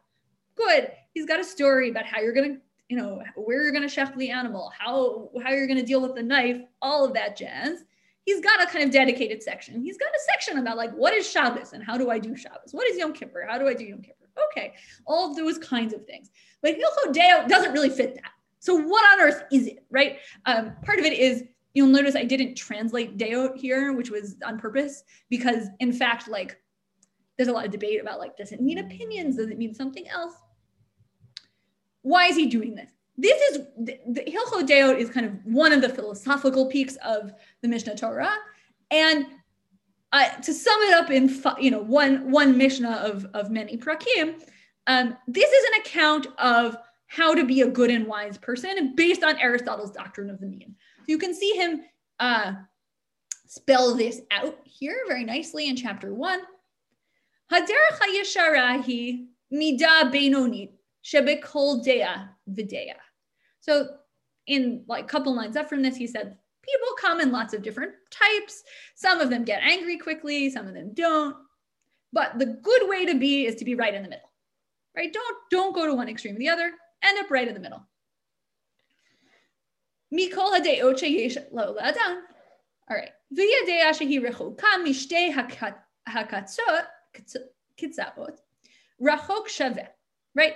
Good. He's got a story about how you're going to you know, where you're going to shecht the animal, how how you're going to deal with the knife, all of that jazz. He's got a kind of dedicated section. He's got a section about like what is Shabbos and how do I do Shabbos? What is Yom Kippur? How do I do Yom Kippur? Okay, all of those kinds of things. But Hilchot Deot doesn't really fit that. So what on earth is it, right? Um, part of it is you'll notice I didn't translate Deot here, which was on purpose because in fact, like there's a lot of debate about like does it mean opinions? Does it mean something else? Why is he doing this? This is the, the Hilchot Deot is kind of one of the philosophical peaks of the Mishneh Torah, and uh, to sum it up in you know one one Mishnah of of many prakim, um, this is an account of how to be a good and wise person based on Aristotle's doctrine of the mean. So you can see him uh, spell this out here very nicely in chapter one. Haderech hayesharahi mida benonit Shebekol Dea Videa. So in like a couple lines up from this, he said, people come in lots of different types. Some of them get angry quickly, some of them don't. But the good way to be is to be right in the middle, right? Don't, don't go to one extreme or the other, end up right in the middle. Mikol lo ladan. All right. V'yadea shehi rechuka mishtei hakatzot kitzaot rachok shaveh. Right?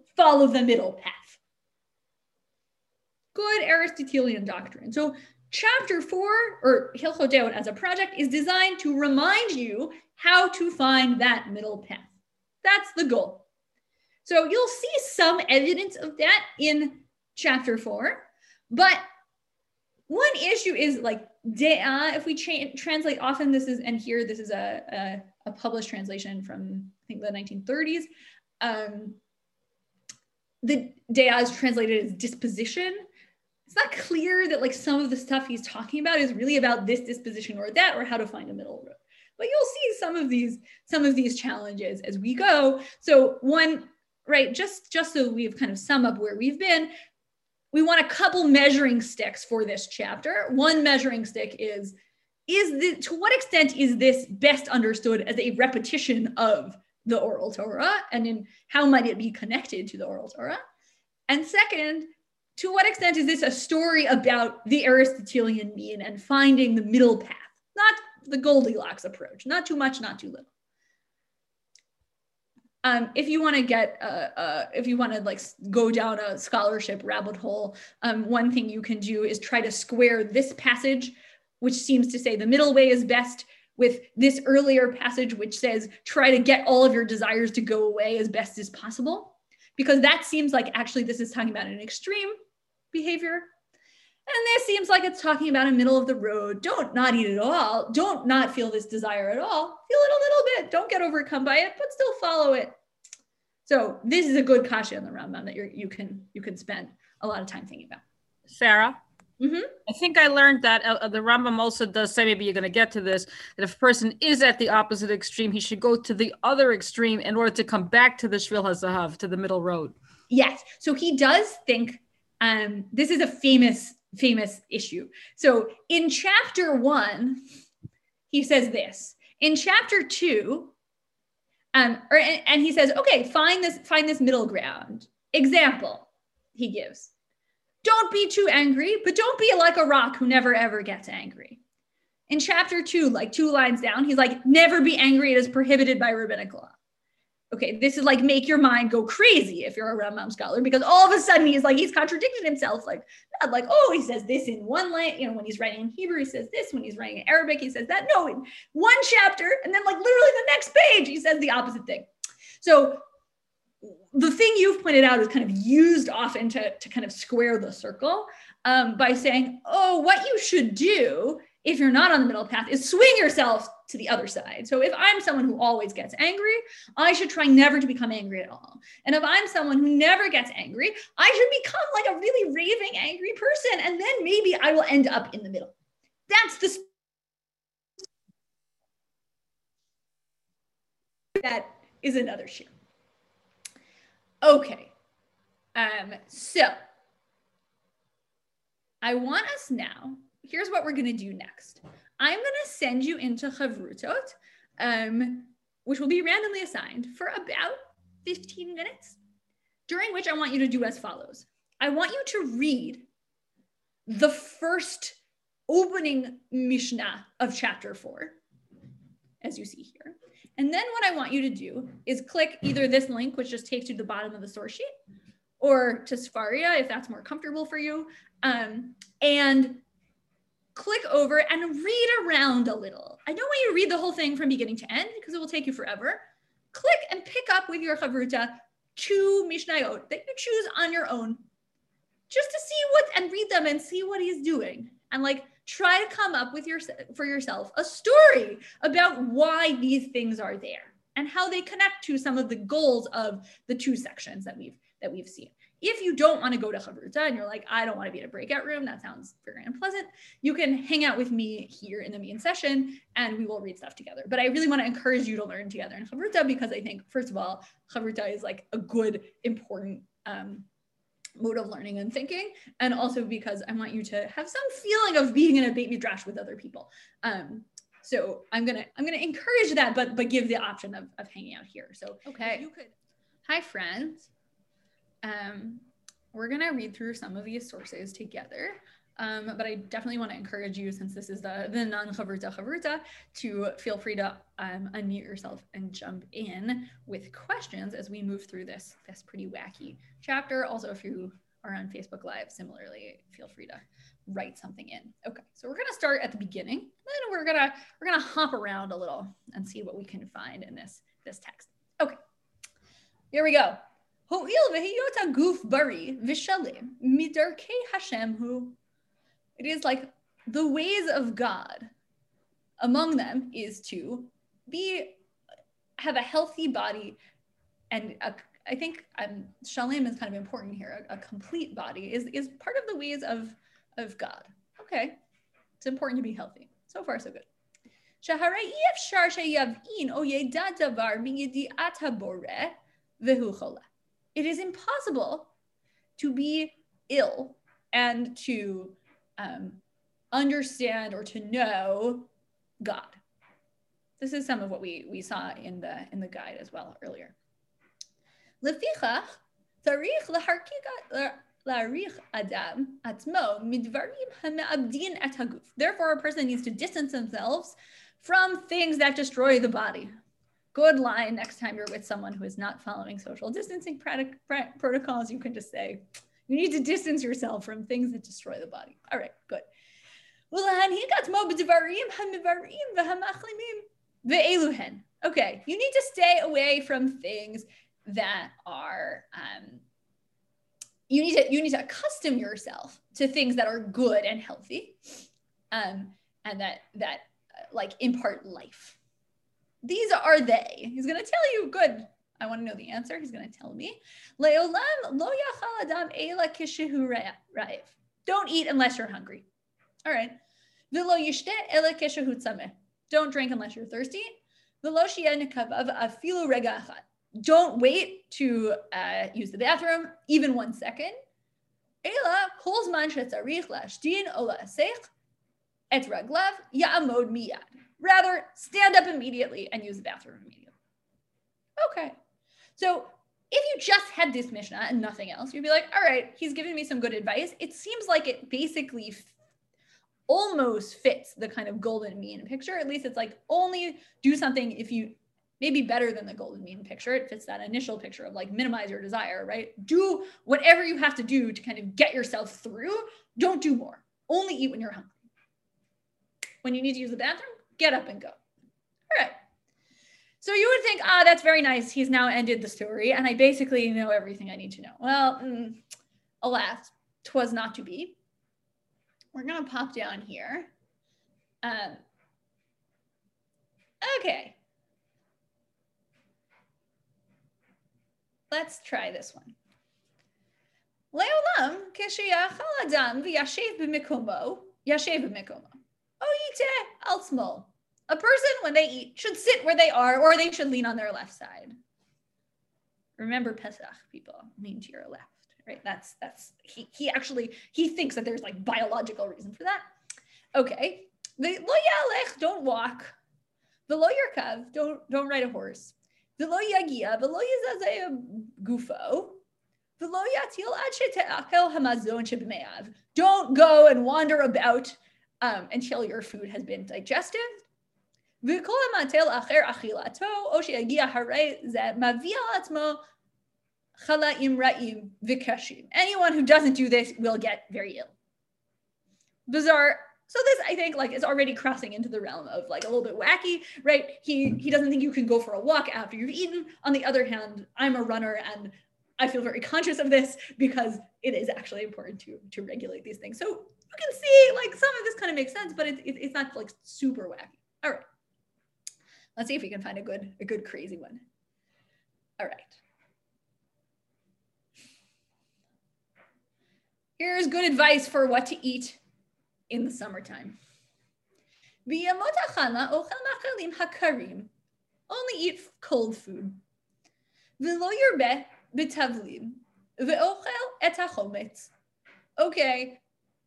follow the middle path. Good Aristotelian doctrine. So chapter four, or Hilchot Deot as a project, is designed to remind you how to find that middle path. That's the goal. So you'll see some evidence of that in chapter four, but one issue is like de'ah, if we tra- translate often this is, and here this is a, a, a, published translation from I think the 1930s. Um, the de'ah is translated as disposition. It's not clear that like some of the stuff he's talking about is really about this disposition or that or how to find a middle road. But you'll see some of these some of these challenges as we go. So one right just just so we've kind of sum up where we've been we want a couple measuring sticks for this chapter. One measuring stick is, is the, to what extent is this best understood as a repetition of the oral Torah and in how might it be connected to the oral Torah? And second, to what extent is this a story about the Aristotelian mean and finding the middle path, not the Goldilocks approach, not too much, not too little. Um, if you want to get, uh, uh, if you want to like go down a scholarship rabbit hole, um, one thing you can do is try to square this passage, which seems to say the middle way is best, with this earlier passage, which says try to get all of your desires to go away as best as possible, because that seems like actually this is talking about an extreme behavior. And this seems like it's talking about a middle of the road. Don't not eat at all. Don't not feel this desire at all. Feel it a little bit. Don't get overcome by it, but still follow it. So this is a good kasha in the Rambam that you you can you can spend a lot of time thinking about. Sarah, mm-hmm. I think I learned that uh, the Rambam also does say maybe you're going to get to this that if a person is at the opposite extreme, he should go to the other extreme in order to come back to the Shvil Hazahav to the middle road. Yes, so he does think um, this is a famous famous issue. So in chapter one, he says this. In chapter two, um, or, and, and he says, okay, find this, find this middle ground. Example he gives. Don't be too angry, but don't be like a rock who never ever gets angry. In chapter two, like two lines down, he's like, never be angry. It is prohibited by rabbinic law okay, this is like make your mind go crazy if you're a Rambam scholar, because all of a sudden he's like, he's contradicting himself. Like, not like, oh, he says this in one line, you know, when he's writing in Hebrew, he says this, when he's writing in Arabic, he says that. No, in one chapter, and then like literally the next page, he says the opposite thing. So the thing you've pointed out is kind of used often to, to kind of square the circle um, by saying, oh, what you should do if you're not on the middle path is swing yourself to the other side. So if I'm someone who always gets angry, I should try never to become angry at all. And if I'm someone who never gets angry, I should become like a really raving angry person. And then maybe I will end up in the middle. That's the that is another shoe. Okay. Um, so I want us now here's what we're going to do next. I'm going to send you into Chavrutot, um, which will be randomly assigned for about 15 minutes, during which I want you to do as follows. I want you to read the first opening Mishnah of chapter four, as you see here. And then what I want you to do is click either this link, which just takes you to the bottom of the source sheet, or to Sefaria if that's more comfortable for you. Um, and click over and read around a little. I don't want you to read the whole thing from beginning to end because it will take you forever. Click and pick up with your chavruta two mishnayot that you choose on your own just to see what and read them and see what he's doing and like try to come up with your for yourself a story about why these things are there and how they connect to some of the goals of the two sections that we've that we've seen if you don't want to go to Chavruta and you're like, I don't want to be in a breakout room, that sounds very unpleasant, you can hang out with me here in the main session and we will read stuff together. But I really want to encourage you to learn together in Chavruta because I think, first of all, Chavruta is like a good, important um, mode of learning and thinking, and also because I want you to have some feeling of being in a baby Midrash with other people. Um, so I'm gonna I'm gonna encourage that, but but give the option of, of hanging out here. So Okay. you could. Hi friends. Um, we're gonna read through some of these sources together. Um, but I definitely want to encourage you, since this is the, the non Chavruta Chavruta, to feel free to um, unmute yourself and jump in with questions as we move through this, this pretty wacky chapter. Also, if you are on Facebook Live, similarly, feel free to write something in. Okay, so we're gonna start at the beginning, then we're gonna we're gonna hop around a little and see what we can find in this this text. Okay, here we go. Ho'il v'hiyot aguf bari v'shalim midarkei Hashem hu it is like the ways of God among them is to be have a healthy body and a, I think um, Shalim is kind of important here. A, a complete body is, is part of the ways of, of God. Okay, it's important to be healthy. So far, so good. It is impossible to be ill and to um, understand or to know God. This is some of what we, we saw in the in the guide as well earlier. לפיכך צריך להרחיק להעריך אדם עצמו מדברים המאבדים את הגוף. Therefore, a person needs to distance themselves from things that destroy the body. Good line next time you're with someone who is not following social distancing prot- pr- protocols. You can just say, you need to distance yourself from things that destroy the body. All right, good. Okay, you need to stay away from things that are um, you need to you need to accustom yourself to things that are good and healthy, um, and that that uh, like impart life. These are they. He's going to tell you good i want to know the answer he's going to tell me "Le'olam lo yachal adam ela kishehu ra'ev." don't eat unless you're hungry all right "V'lo yishte ela kishehu tzameh." don't drink unless you're thirsty "V'lo sheyeh nekavav afilu rega achad." don't wait to uh, use the bathroom even one second. Ela kol zman shetzarich lashtin o la'asech et raglav ya'amod miyad. Rather, stand up immediately and use the bathroom immediately. Okay. So if you just had this Mishnah and nothing else, you'd be like, all right, he's giving me some good advice. It seems like it basically f- almost fits the kind of golden mean picture. At least it's like only do something if you maybe better than the golden mean picture. It fits that initial picture of like minimize your desire, right? Do whatever you have to do to kind of get yourself through. Don't do more. Only eat when you're hungry. When you need to use the bathroom, get up and go. All right. So you would think, ah, that's very nice. He's now ended the story, and I basically know everything I need to know. Well, mm, alas, twas not to be. We're gonna pop down here. Um, okay. Let's try this one. לעולם, כשיאכל אדם וישב במקומו, ישב במקומו, או ייתה על שמאל. a person when they eat should sit where they are or they should lean on their left side. Remember Pesach, people, lean to your left, right? That's, that's, he, he actually, he thinks that there's like biological reason for that. Okay, the lo yalech, don't walk. The lo yarkav, don't, don't ride a horse. The lo yagia, the lo gufo. The lo yatil ad shete'akel hamazon shebmeav. Don't go and wander about um, until your food has been digested. וכל המטל אחר אכילתו, או שיגיע הרי זה מביא על עצמו חלאים רעים וקשים. Anyone who doesn't do this will get very ill. Bizarre so this, I think, like is already crossing into the realm of like a little bit wacky, right? He he doesn't think you can go for a walk after you've eaten. On the other hand, I'm a runner and I feel very conscious of this because it is actually important to to regulate these things. So you can see like some of this kind of makes sense, but it's it, it's not like super wacky. All right, Let's see if we can find a good, a good crazy one. All right. Here's good advice for what to eat in the summertime. Only eat cold food. Okay,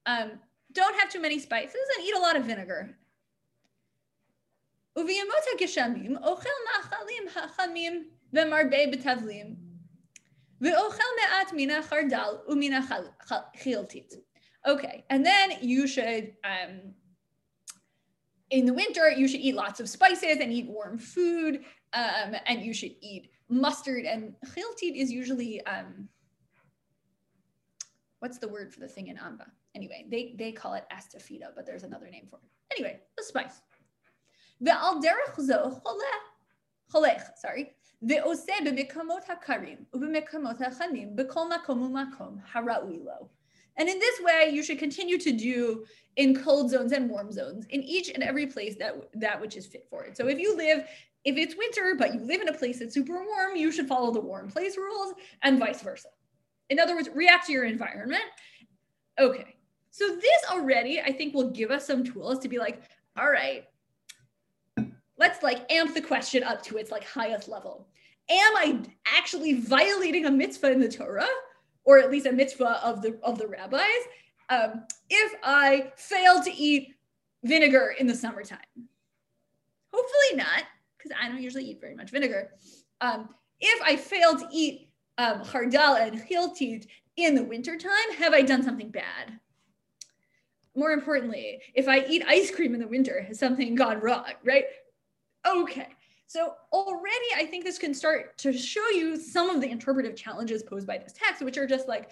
um, don't have too many spices and eat a lot of vinegar. ובימות הגשמים אוכל מאכלים ומרבה בתבלים, ואוכל מעט מן החרדל ומן החילתית. Okay, and then you should, um, in the winter, you should eat lots of spices and eat warm food, um, and you should eat mustard. And chiltit is usually, um, what's the word for the thing in Amba? Anyway, they, they call it asafoetida, but there's another name for it. Anyway, the spice. ועל דרך זו חולה, חולך, sorry, ועושה במקומות הקרים ובמקומות החמים בכל מקום ומקום הראוי לו. And in this way, you should continue to do in cold zones and warm zones in each and every place that that which is fit for it. So if you live, if it's winter, but you live in a place that's super warm, you should follow the warm place rules and vice versa. In other words, react to your environment. Okay. So this already, I think, will give us some tools to be like, all right, let's like amp the question up to its like highest level. Am I actually violating a mitzvah in the Torah, or at least a mitzvah of the of the rabbis, um, if I fail to eat vinegar in the summertime? Hopefully not, because I don't usually eat very much vinegar. Um, if I fail to eat um, hardal and chiltit in the wintertime, have I done something bad? More importantly, if I eat ice cream in the winter, has something gone wrong, right? Okay. So already I think this can start to show you some of the interpretive challenges posed by this text, which are just like,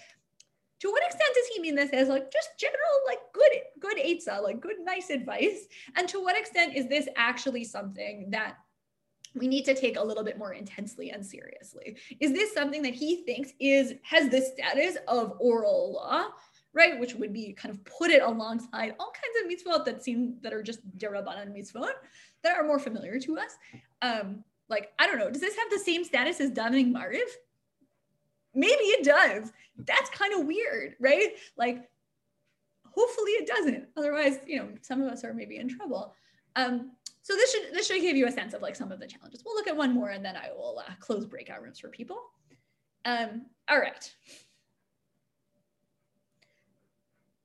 to what extent does he mean this as like just general, like good, good eitzah, like good, nice advice? And to what extent is this actually something that we need to take a little bit more intensely and seriously? Is this something that he thinks is has the status of oral law? Right? Which would be kind of put it alongside all kinds of mitzvot that seem that are just derabanan mitzvot that are more familiar to us. Um, like, I don't know, does this have the same status as davening Mariv? Maybe it does. That's kind of weird, right? Like, hopefully it doesn't. Otherwise, you know, some of us are maybe in trouble. Um, so this should this should give you a sense of like some of the challenges. We'll look at one more and then I will uh, close breakout rooms for people. Um, all right.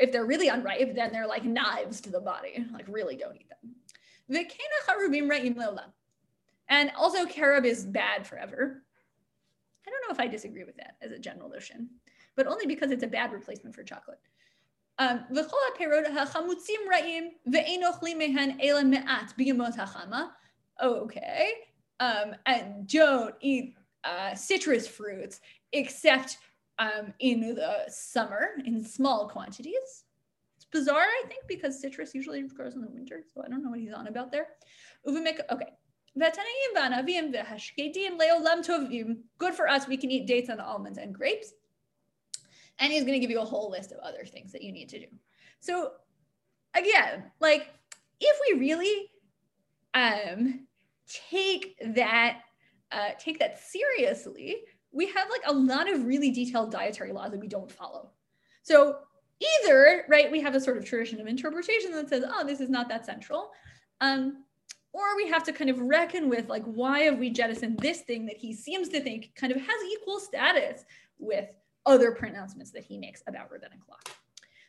if they're really unripe, then they're like knives to the body. Like really don't eat them. And also carob is bad forever. I don't know if I disagree with that as a general notion, but only because it's a bad replacement for chocolate. Um, okay. Um, and don't eat uh, citrus fruits except um, in the summer in small quantities. It's bizarre, I think, because citrus usually grows in the winter. So I don't know what he's on about there. Okay. Good for us. We can eat dates and almonds and grapes. And he's going to give you a whole list of other things that you need to do. So again, like if we really um, take that uh, take that seriously, we have like a lot of really detailed dietary laws that we don't follow. So either, right, we have a sort of tradition of interpretation that says, oh, this is not that central. Um, or we have to kind of reckon with like, why have we jettisoned this thing that he seems to think kind of has equal status with other pronouncements that he makes about rabbinic law.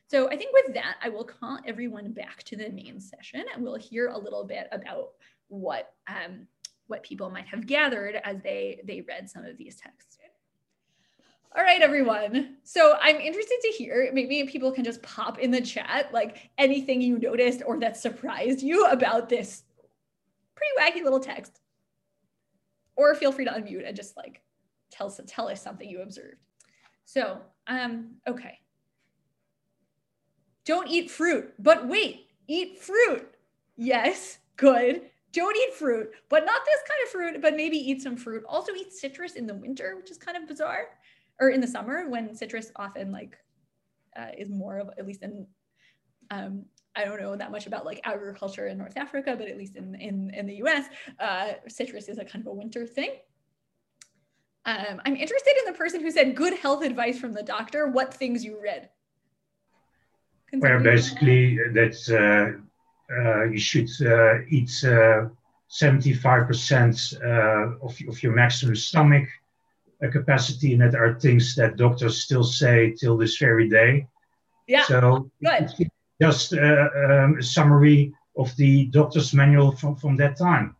So I think with that, I will call everyone back to the main session and we'll hear a little bit about what um, what people might have gathered as they they read some of these texts. All right, everyone. So I'm interested to hear, maybe people can just pop in the chat, like anything you noticed or that surprised you about this pretty wacky little text. Or feel free to unmute and just like tell, us tell us something you observed. So, um, okay. Don't eat fruit, but wait, eat fruit. Yes, good don't eat fruit, but not this kind of fruit, but maybe eat some fruit. Also eat citrus in the winter, which is kind of bizarre, or in the summer when citrus often like uh, is more of at least in um, I don't know that much about like agriculture in North Africa, but at least in in, in the U.S., uh, citrus is a kind of a winter thing. Um, I'm interested in the person who said good health advice from the doctor. What things you read? Well, basically that uh, uh, you should uh, eat 75% uh, of, of your maximum stomach capacity, and that are things that doctors still say till this very day. Yeah. So good. Just uh, um, a summary of the doctor's manual from, from that time.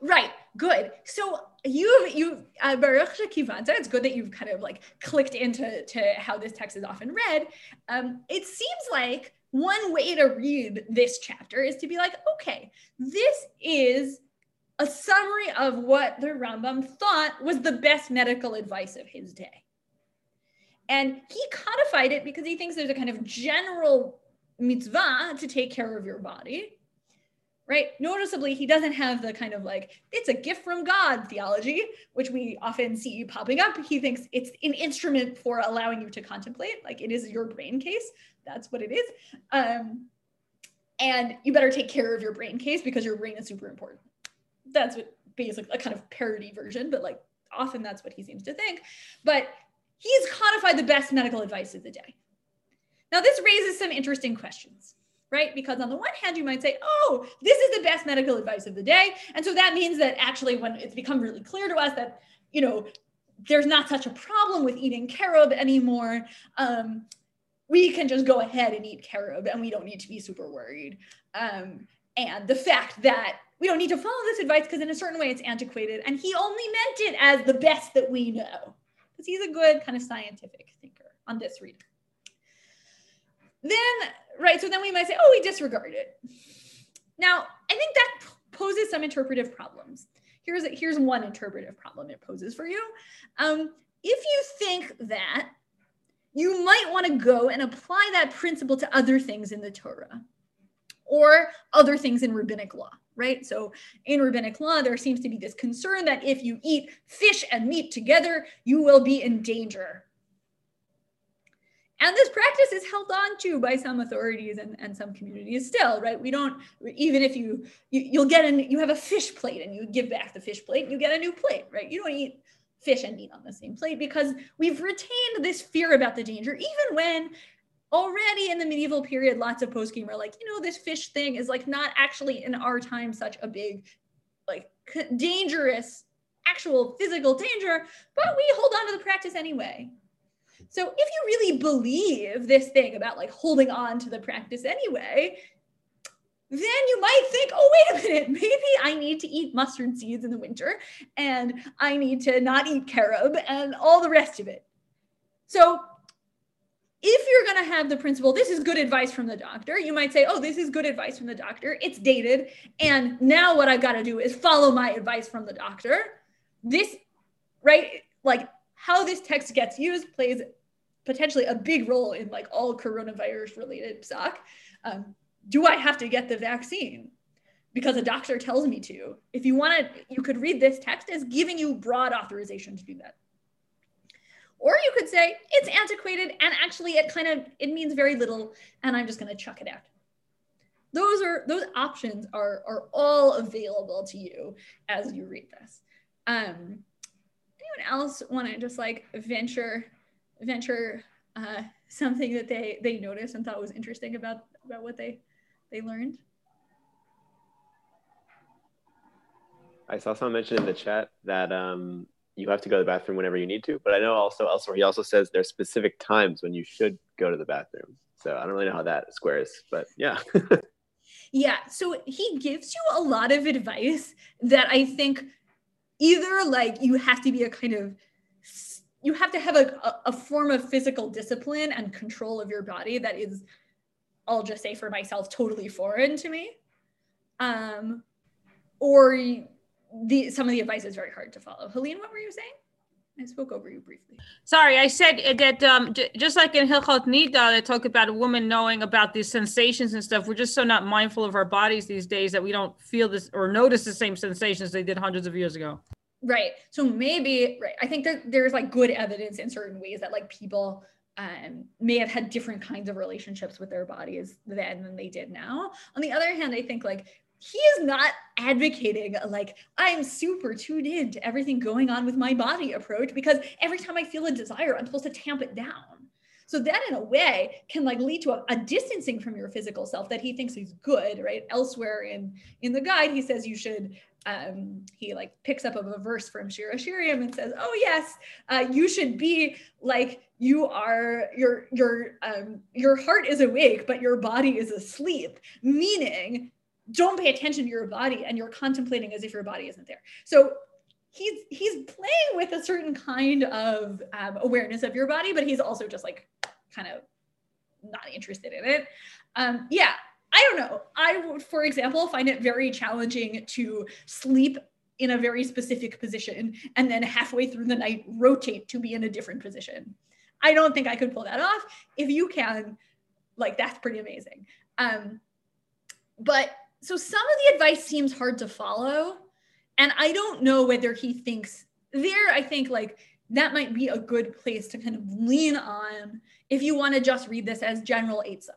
Right. Good. So you you uh, Baruch Kivanta, it's good that you've kind of like clicked into to how this text is often read. Um, it seems like one way to read this chapter is to be like, okay, this is a summary of what the Rambam thought was the best medical advice of his day. And he codified it because he thinks there's a kind of general mitzvah to take care of your body right? Noticeably, he doesn't have the kind of like, it's a gift from God theology, which we often see popping up. He thinks it's an instrument for allowing you to contemplate, like it is your brain case. That's what it is. Um, and you better take care of your brain case because your brain is super important. That's what basically a kind of parody version, but like often that's what he seems to think. But he's codified the best medical advice of the day. Now, this raises some interesting questions right? Because on the one hand, you might say, oh, this is the best medical advice of the day. And so that means that actually, when it's become really clear to us that, you know, there's not such a problem with eating carob anymore, um, we can just go ahead and eat carob and we don't need to be super worried. Um, and the fact that we don't need to follow this advice because in a certain way it's antiquated and he only meant it as the best that we know because he's a good kind of scientific thinker on this read. Then right? So then we might say, oh, we disregard it. Now, I think that poses some interpretive problems. Here's, here's one interpretive problem it poses for you. Um, if you think that you might want to go and apply that principle to other things in the Torah or other things in rabbinic law, right? So in rabbinic law, there seems to be this concern that if you eat fish and meat together, you will be in danger. And this practice is held on to by some authorities and, and some communities still right? We don't even if you, you you'll get an you have a fish plate and you give back the fish plate you get a new plate right? You don't eat fish and meat on the same plate because we've retained this fear about the danger even when already in the medieval period lots of poskim are like you know this fish thing is like not actually in our time such a big like dangerous actual physical danger but we hold on to the practice anyway. So if you really believe this thing about like holding on to the practice anyway, then you might think, oh, wait a minute, maybe I need to eat mustard seeds in the winter and I need to not eat carob and all the rest of it. So if you're going to have the principle, this is good advice from the doctor, you might say, oh, this is good advice from the doctor. It's dated. And now what I've got to do is follow my advice from the doctor. This, right? Like how this text gets used plays potentially a big role in like all coronavirus related psak. Um, do I have to get the vaccine? Because a doctor tells me to. If you want to, you could read this text as giving you broad authorization to do that. Or you could say it's antiquated and actually it kind of it means very little and I'm just going to chuck it out. Those are those options are are all available to you as you read this. Um, anyone else want to just like venture venture uh, something that they they noticed and thought was interesting about about what they they learned? I saw someone mention in the chat that um, you have to go to the bathroom whenever you need to, but I know also elsewhere he also says there's specific times when you should go to the bathroom. So I don't really know how that squares, but yeah. yeah, so he gives you a lot of advice that I think either like you have to be a kind of you have to have a, a form of physical discipline and control of your body that is i'll just say for myself totally foreign to me um, or the some of the advice is very hard to follow helene what were you saying I spoke over you briefly. Sorry, I said that um, j- just like in Hilchot Nida, they talk about a woman knowing about these sensations and stuff. We're just so not mindful of our bodies these days that we don't feel this or notice the same sensations they did hundreds of years ago. Right. So maybe, right. I think that there's like good evidence in certain ways that like people um, may have had different kinds of relationships with their bodies then than they did now. On the other hand, I think like he is not advocating like I'm super tuned in to everything going on with my body approach because every time I feel a desire, I'm supposed to tamp it down. So that in a way can like lead to a, a, distancing from your physical self that he thinks is good, right? Elsewhere in in the guide, he says you should um, he like picks up a verse from Shir HaShirim and says, "Oh yes, uh, you should be like you are. Your your um, your heart is awake, but your body is asleep." Meaning, don't pay attention to your body, and you're contemplating as if your body isn't there. So he's he's playing with a certain kind of um, awareness of your body, but he's also just like kind of not interested in it. Um, yeah, I don't know. I would, for example, find it very challenging to sleep in a very specific position and then halfway through the night rotate to be in a different position. I don't think I could pull that off. If you can, like that's pretty amazing. Um, but so some of the advice seems hard to follow. And I don't know whether he thinks there, I think like that might be a good place to kind of lean on if you want to just read this as general Eitzah.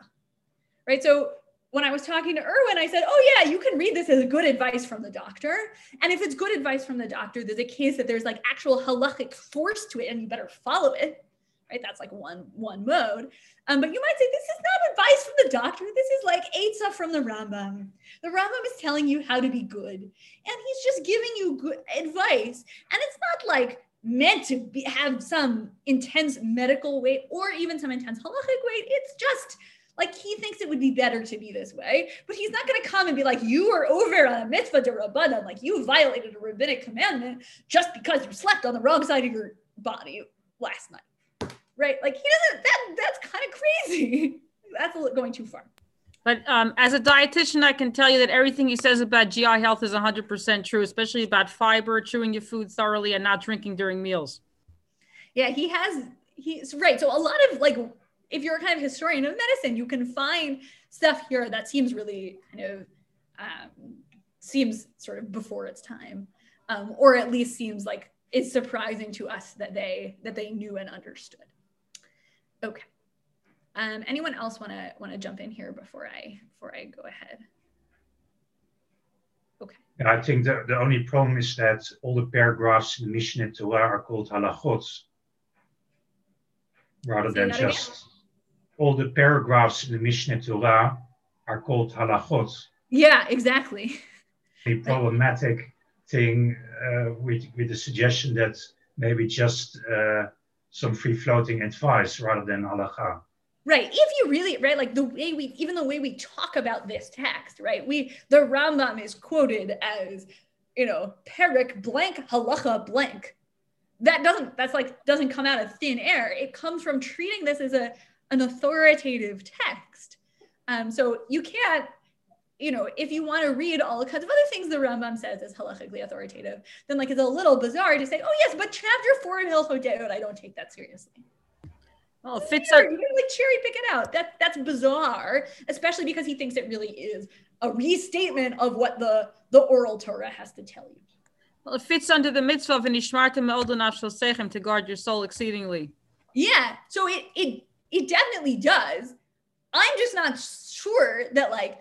Right. So when I was talking to Erwin, I said, Oh, yeah, you can read this as good advice from the doctor. And if it's good advice from the doctor, there's a case that there's like actual halachic force to it and you better follow it. Right. That's like one one mode. Um, but you might say this is not advice from the doctor. This is like Eitzah from the Rambam. The Rambam is telling you how to be good. And he's just giving you good advice. And it's not like meant to be, have some intense medical weight or even some intense halachic weight. It's just like he thinks it would be better to be this way, but he's not going to come and be like, you are over on a mitzvah de rabbanan, like you violated a rabbinic commandment just because you slept on the wrong side of your body last night, right? Like he doesn't. That that's kind of crazy. that's going too far. But um, as a dietitian, I can tell you that everything he says about GI health is 100% true, especially about fiber, chewing your food thoroughly, and not drinking during meals. Yeah, he has. He's right. So a lot of like if you're a kind of historian of medicine, you can find stuff here that seems really kind of um, seems sort of before its time, um, or at least seems like it's surprising to us that they that they knew and understood. Okay. Um, anyone else want to want to jump in here before I before I go ahead? Okay. Yeah, I think the, the only problem is that all the paragraphs in the Mishneh Torah are called halachot rather than just again? all the paragraphs in the Mishneh Torah are called halachot. Yeah, exactly. A problematic thing uh, with, with the suggestion that maybe just uh, some free floating advice rather than halacha. Right. If you really, right, like the way we, even the way we talk about this text, right, we, the Rambam is quoted as, you know, perek blank halacha blank. That doesn't, that's like, doesn't come out of thin air. It comes from treating this as a, an authoritative text. Um, so you can't, you know, if you want to read all kinds of other things the Rambam says is halachically authoritative, then like it's a little bizarre to say, oh yes, but chapter four in Hilchot De'ot, I don't take that seriously. Well, it fits. Our- you can like cherry pick it out. That that's bizarre, especially because he thinks it really is a restatement of what the the oral Torah has to tell you. Well, it fits under the mitzvah of Nishmarta to guard your soul exceedingly. Yeah, so it it it definitely does. I'm just not sure that like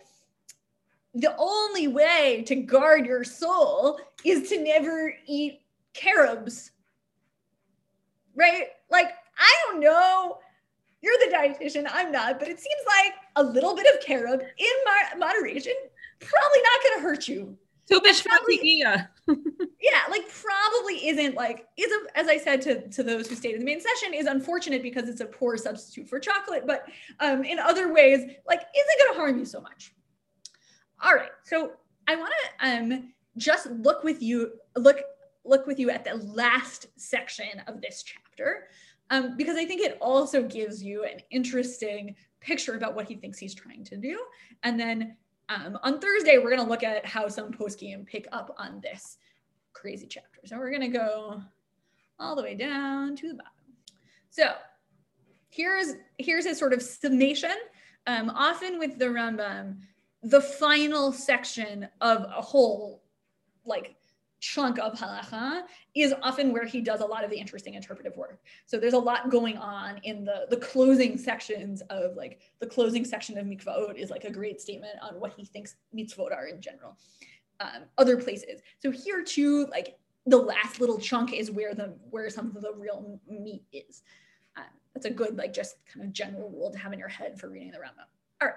the only way to guard your soul is to never eat carobs. Right? Like, I don't know. You're the dietitian, I'm not, but it seems like a little bit of carob in moderation probably not going to hurt you. Tu yeah, Yeah. like probably isn't like is a, as I said to to those who stayed in the main session is unfortunate because it's a poor substitute for chocolate, but um, in other ways, like isn't going to harm you so much. All right, so I want to um just look with you look look with you at the last section of this chapter um, because I think it also gives you an interesting picture about what he thinks he's trying to do, and then um, on Thursday, we're going to look at how some poskim pick up on this crazy chapter. So we're going to go all the way down to the bottom. So here's here's a sort of summation. Um, often with the Rambam, the final section of a whole like chunk of halacha is often where he does a lot of the interesting interpretive work. So there's a lot going on in the the closing sections of like the closing section of mikvaot is like a great statement on what he thinks mitzvot are in general. Um, other places. So here too, like the last little chunk is where the where some of the real meat is. Um, that's a good like just kind of general rule to have in your head for reading the Rambam. All right.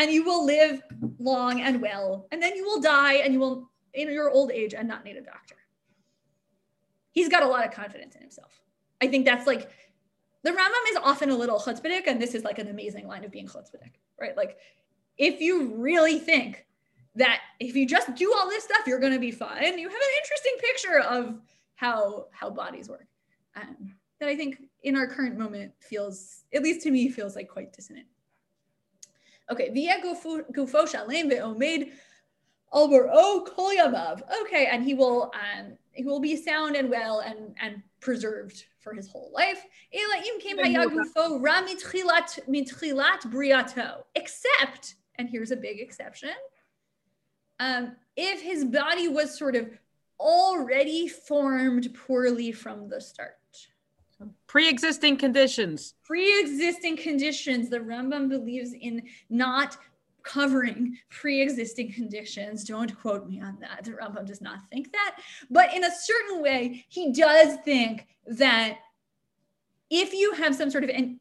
and you will live long and well, and then you will die and you will in your old age and not need a doctor. He's got a lot of confidence in himself. I think that's like the Rambam is often a little chutzpahdik, and this is like an amazing line of being chutzpahdik, right? Like if you really think that if you just do all this stuff, you're going to be fine. You have an interesting picture of how how bodies work. Um, that I think in our current moment feels, at least to me, feels like quite dissonant. Okay, via gufo shalem ve'omed albaro kol yamav. Okay, and he will um, he will be sound and well and and preserved for his whole life. Elaim kemhayagufo ra mitriat mithilat briato, except, and here's a big exception, um, if his body was sort of already formed poorly from the start. Pre-existing conditions. Pre-existing conditions. The Rambam believes in not covering pre-existing conditions. Don't quote me on that. The Rambam does not think that. But in a certain way, he does think that if you have some sort of an,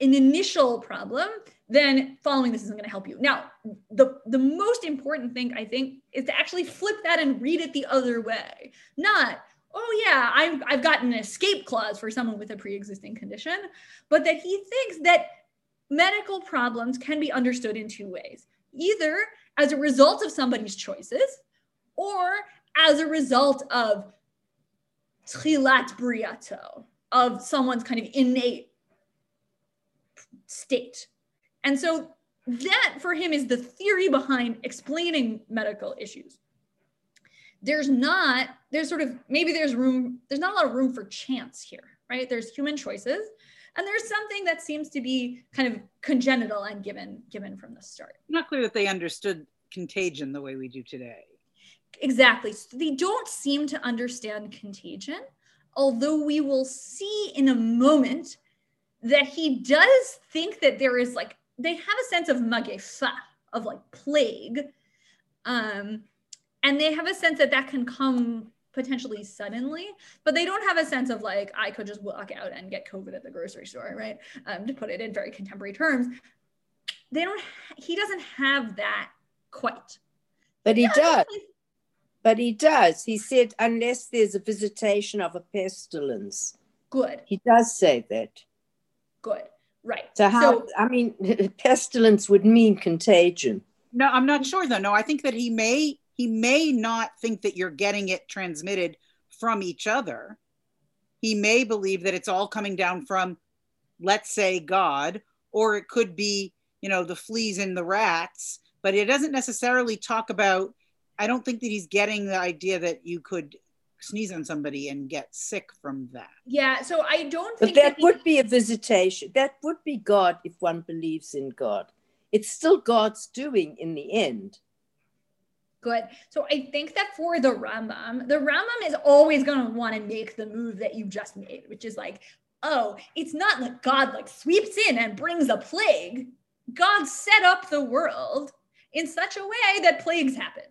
an initial problem, then following this isn't going to help you. Now, the, the most important thing I think is to actually flip that and read it the other way. Not, oh yeah, I've, I've got an escape clause for someone with a pre-existing condition, but that he thinks that medical problems can be understood in two ways. Either as a result of somebody's choices or as a result of trilat briato, of someone's kind of innate state and so that for him is the theory behind explaining medical issues. There's not, there's sort of, maybe there's room, there's not a lot of room for chance here, right? There's human choices. And there's something that seems to be kind of congenital and given given from the start. Not clear that they understood contagion the way we do today. Exactly. So they don't seem to understand contagion, although we will see in a moment that he does think that there is like they have a sense of magefa, of like plague. Um, and they have a sense that that can come potentially suddenly, but they don't have a sense of like, I could just walk out and get COVID at the grocery store, right? Um, to put it in very contemporary terms. They don't, he doesn't have that quite. But he does. But he does. He said, unless there's a visitation of a pestilence. Good. He does say that. Good. Right. So how? So, I mean, pestilence would mean contagion. No, I'm not sure though. No, I think that he may he may not think that you're getting it transmitted from each other. He may believe that it's all coming down from, let's say, God, or it could be, you know, the fleas and the rats. But it doesn't necessarily talk about. I don't think that he's getting the idea that you could sneeze on somebody and get sick from that. Yeah, so I don't think but that, that would be a visitation. That would be God if one believes in God. It's still God's doing in the end. Good. So I think that for the Rambam, the Rambam is always going to want to make the move that you just made, which is like, oh, it's not like God like sweeps in and brings a plague. God set up the world in such a way that plagues happen.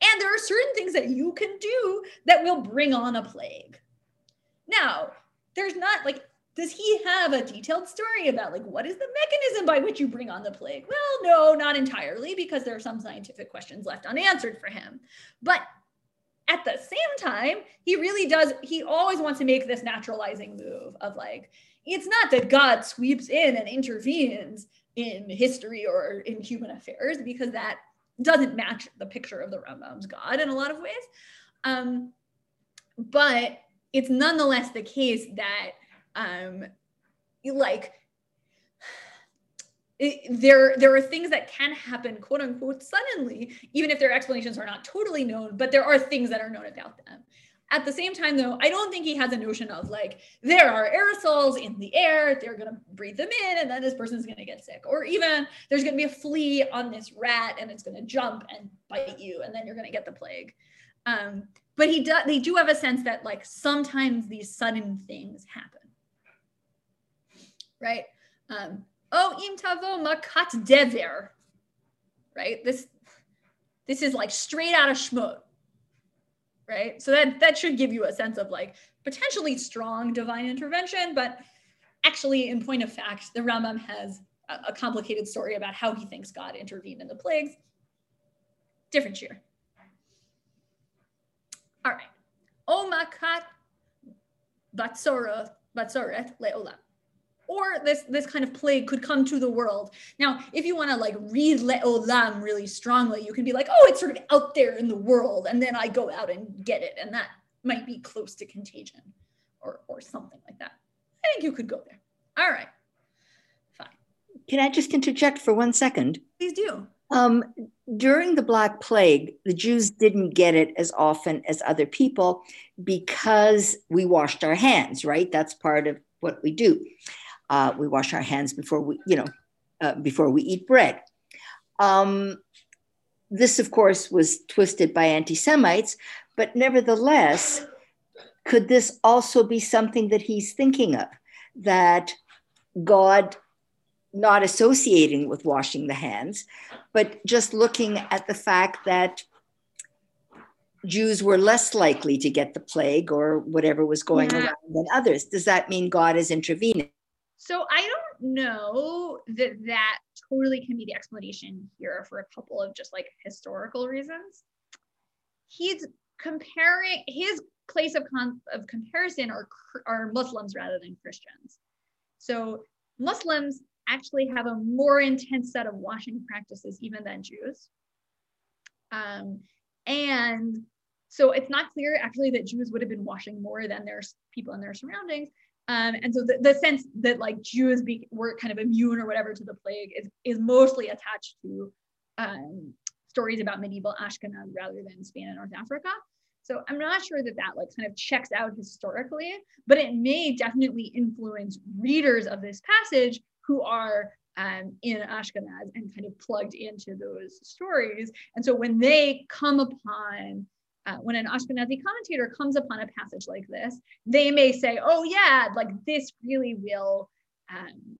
And there are certain things that you can do that will bring on a plague. Now, there's not like, does he have a detailed story about like what is the mechanism by which you bring on the plague? Well, no, not entirely, because there are some scientific questions left unanswered for him. But at the same time, he really does, he always wants to make this naturalizing move of like, it's not that God sweeps in and intervenes in history or in human affairs, because that doesn't match the picture of the Rambam's God in a lot of ways. Um, but it's nonetheless the case that um, like it, there there are things that can happen quote unquote suddenly even if their explanations are not totally known but there are things that are known about them. At the same time though i don't think he has a notion of like there are aerosols in the air they're going to breathe them in and then this person's going to get sick. Or even there's going to be a flea on this rat and it's going to jump and bite you and then you're going to get the plague. Um, but he does they do have a sense that like sometimes these sudden things happen right? Um, oh im tavo makat dever right? This this is like straight out of shmot right? So that that should give you a sense of like potentially strong divine intervention but actually in point of fact the rambam has a, a complicated story about how he thinks god intervened in the plagues. Different shir all right. Omakat batzoret batzoret leolam or this this kind of plague could come to the world. Now, if you want to like read Le'olam really strongly, you can be like, oh, it's sort of out there in the world, and then I go out and get it, and that might be close to contagion, or or something like that. I think you could go there. All right, fine. Can I just interject for one second? Please do. Um, during the Black Plague, the Jews didn't get it as often as other people because we washed our hands, right? That's part of what we do. Uh, we wash our hands before we, you know, uh, before we eat bread. Um, this, of course, was twisted by anti Semites, but nevertheless, could this also be something that he's thinking of? That God not associating with washing the hands, but just looking at the fact that Jews were less likely to get the plague or whatever was going yeah. around than others. Does that mean God is intervening? So I don't know that that totally can be the explanation here for a couple of just like historical reasons. He's comparing his place of, con- of comparison are, are Muslims rather than Christians. So Muslims actually have a more intense set of washing practices even than Jews. Um, and so it's not clear actually that Jews would have been washing more than their people in their surroundings. Um, and so the, the sense that like Jews be, were kind of immune or whatever to the plague is, is mostly attached to um, stories about medieval Ashkenaz rather than Spain and North Africa. So I'm not sure that that like kind of checks out historically, but it may definitely influence readers of this passage who are um, in Ashkenaz and kind of plugged into those stories. And so when they come upon uh, when an Ashkenazi commentator comes upon a passage like this, they may say, oh yeah, like this really will, um,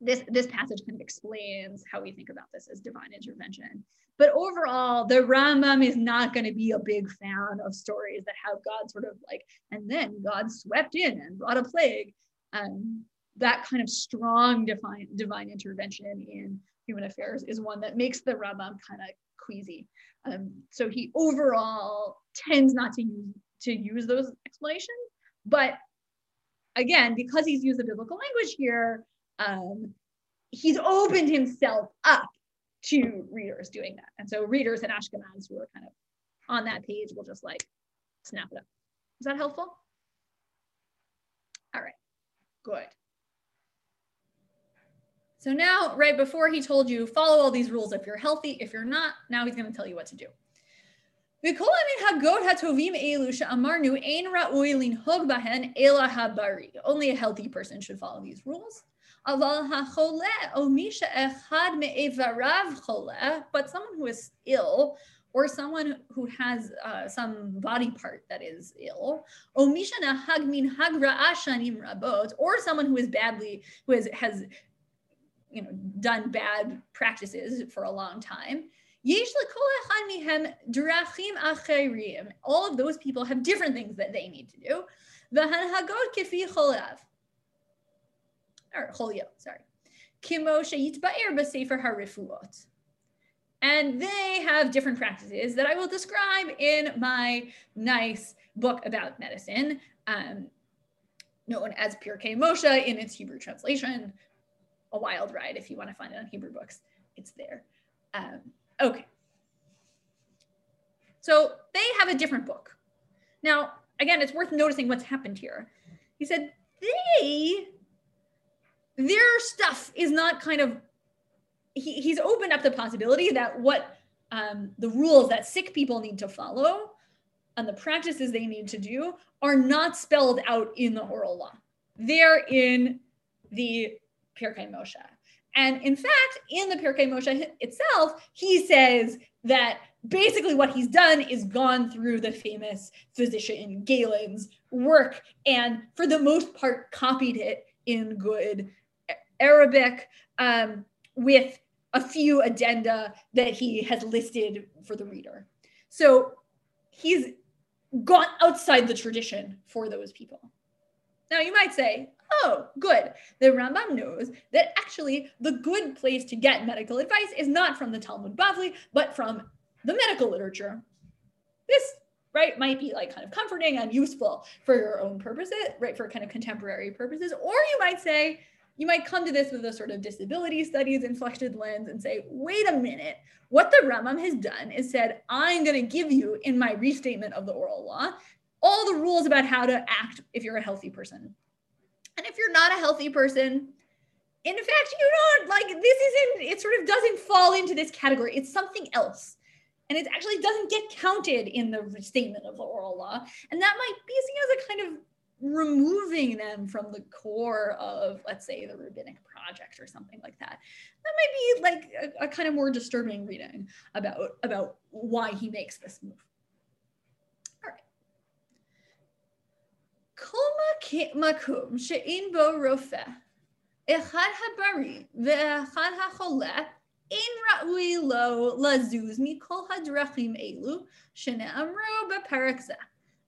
this, this passage kind of explains how we think about this as divine intervention. But overall, the Rambam is not going to be a big fan of stories that have God sort of like, and then God swept in and brought a plague. Um, that kind of strong divine, divine intervention in human affairs is one that makes the Rambam kind of queasy. Um, so he overall tends not to use to use those explanations, but again, because he's used the biblical language here, um, he's opened himself up to readers doing that. And so readers in Ashkenaz who are kind of on that page will just like snap it up. Is that helpful? All right, good. So now, right before he told you, follow all these rules if you're healthy. If you're not, now he's going to tell you what to do. Only a healthy person should follow these rules. But someone who is ill, or someone who has uh, some body part that is ill, or someone who is badly, who has, has you know, done bad practices for a long time. All of those people have different things that they need to do. Or sorry. Kimo harifuot. And they have different practices that I will describe in my nice book about medicine, um, known as Pirkei Moshe in its Hebrew translation, a wild ride if you want to find it on Hebrew books. It's there. Um, okay. So they have a different book. Now, again, it's worth noticing what's happened here. He said they, their stuff is not kind of, he, he's opened up the possibility that what um, the rules that sick people need to follow and the practices they need to do are not spelled out in the oral law. They're in the Pirkei Moshe. And in fact, in the Pirkei Moshe itself, he says that basically what he's done is gone through the famous physician Galen's work and for the most part copied it in good Arabic um, with a few addenda that he has listed for the reader. So he's gone outside the tradition for those people. Now you might say, oh, good. The Rambam knows that actually the good place to get medical advice is not from the Talmud Bavli, but from the medical literature. This, right, might be like kind of comforting and useful for your own purposes, right, for kind of contemporary purposes. Or you might say, you might come to this with a sort of disability studies inflected lens and say, wait a minute, what the Rambam has done is said, I'm going to give you in my restatement of the oral law all the rules about how to act if you're a healthy person. And if you're not a healthy person, in fact, you don't like this isn't, it sort of doesn't fall into this category. It's something else. And it actually doesn't get counted in the statement of the oral law. And that might be seen as a kind of removing them from the core of, let's say, the rabbinic project or something like that. That might be like a, a kind of more disturbing reading about, about why he makes this move. כל מקום שאין בו רופא, אחד הבריא ואחד החולה, אין ראוי לו לזוז מכל הדרכים אלו שנאמרו בפרק זה.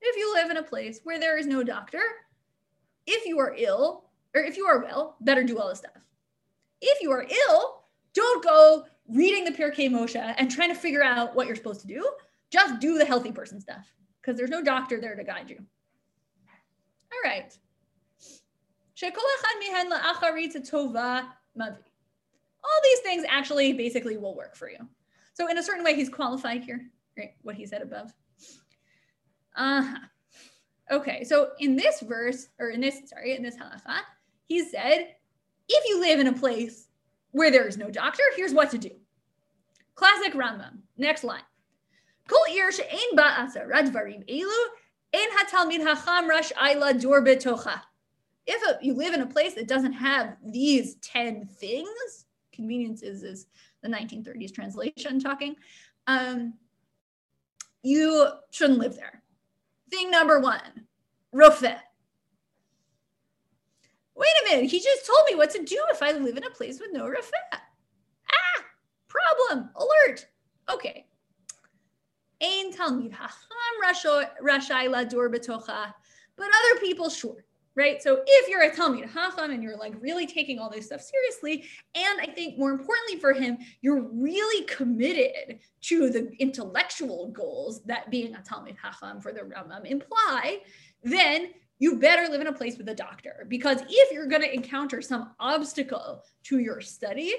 If you live in a place where there is no doctor, if you are ill, or if you are well, better do all this stuff. If you are ill, don't go reading the Pirkei Moshe and trying to figure out what you're supposed to do. Just do the healthy person stuff because there's no doctor there to guide you. All right. All these things actually basically will work for you. So in a certain way, he's qualified here, right? What he said above. Uh-huh. Okay, so in this verse, or in this, sorry, in this halacha, he said, if you live in a place where there is no doctor, here's what to do. Classic Rambam. Next line. Elu in hatalmid hacham rashai ladur betocha. If a, you live in a place that doesn't have these 10 things, conveniences is the 1930s translation talking, um, you shouldn't live there. Thing number one, rofeh. Wait a minute, he just told me what to do if I live in a place with no rofeh. Ah, problem, alert. Okay, Ein Talmid Hacham Rashai Ladur Betocha, but other people, sure. Right. So if you're a Talmid Hacham and you're like really taking all this stuff seriously, and I think more importantly for him, you're really committed to the intellectual goals that being a Talmid Hacham for the Rambam imply, then you better live in a place with a doctor because if you're going to encounter some obstacle to your study,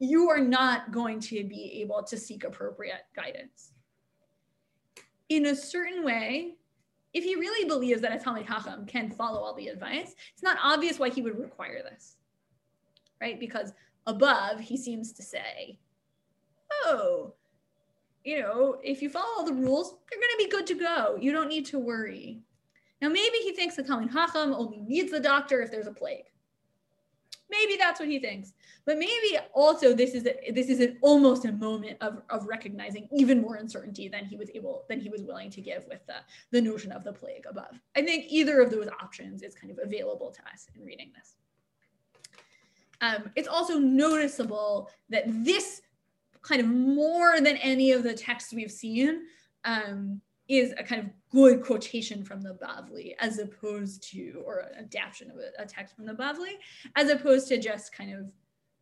you are not going to be able to seek appropriate guidance in a certain way, if he really believes that a Talmid Chacham can follow all the advice, it's not obvious why he would require this, right? Because above, he seems to say, oh, you know, if you follow all the rules, you're going to be good to go. You don't need to worry. Now, maybe he thinks the Talmid Chacham only needs the doctor if there's a plague. Maybe that's what he thinks. But maybe also this is a, this is an almost a moment of, of recognizing even more uncertainty than he was able than he was willing to give with the, the notion of the plague above. I think either of those options is kind of available to us in reading this. Um, it's also noticeable that this kind of more than any of the texts we've seen um, is a kind of good quotation from the Bavli as opposed to, or an adaptation of a, a, text from the Bavli, as opposed to just kind of,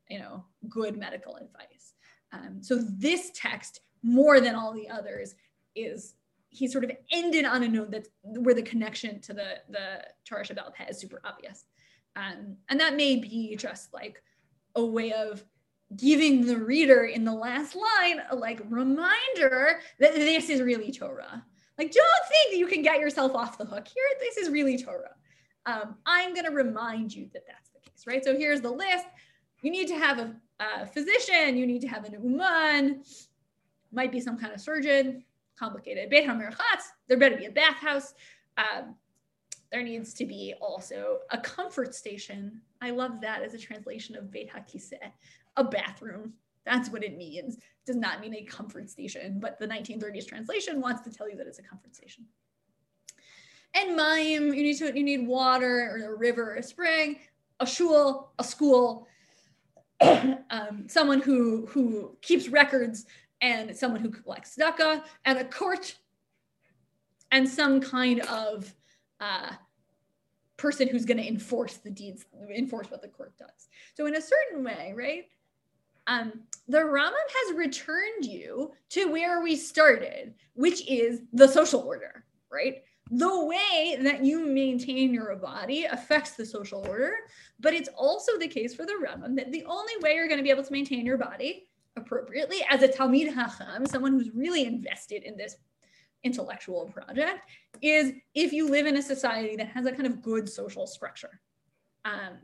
you know, good medical advice. Um, so this text, more than all the others, is he sort of ended on a note that's where the connection to the the Torah Peh is super obvious, um, and that may be just like a way of giving the reader in the last line a like reminder that this is really Torah Like, don't think that you can get yourself off the hook here. This is really Torah. Um, I'm going to remind you that that's the case, right? So here's the list. You need to have a, a physician. You need to have an uman. Might be some kind of surgeon. Complicated. Beit HaMerchatz. There better be a bathhouse. Um, there needs to be also a comfort station. I love that as a translation of Beit HaKiseh, a bathroom. That's what it means. It does not mean a comfort station, but the 1930s translation wants to tell you that it's a comfort station. And mayim, you need to you need water or a river or a spring, a shul, a school, um, someone who who keeps records, and someone who collects tzedakah, and a court, and some kind of uh, person who's going to enforce the deeds, enforce what the court does. So in a certain way, right? Um, the Rambam has returned you to where we started, which is the social order, right? The way that you maintain your body affects the social order, but it's also the case for the Rambam that the only way you're going to be able to maintain your body appropriately as a Talmid Hacham, someone who's really invested in this intellectual project, is if you live in a society that has a kind of good social structure um,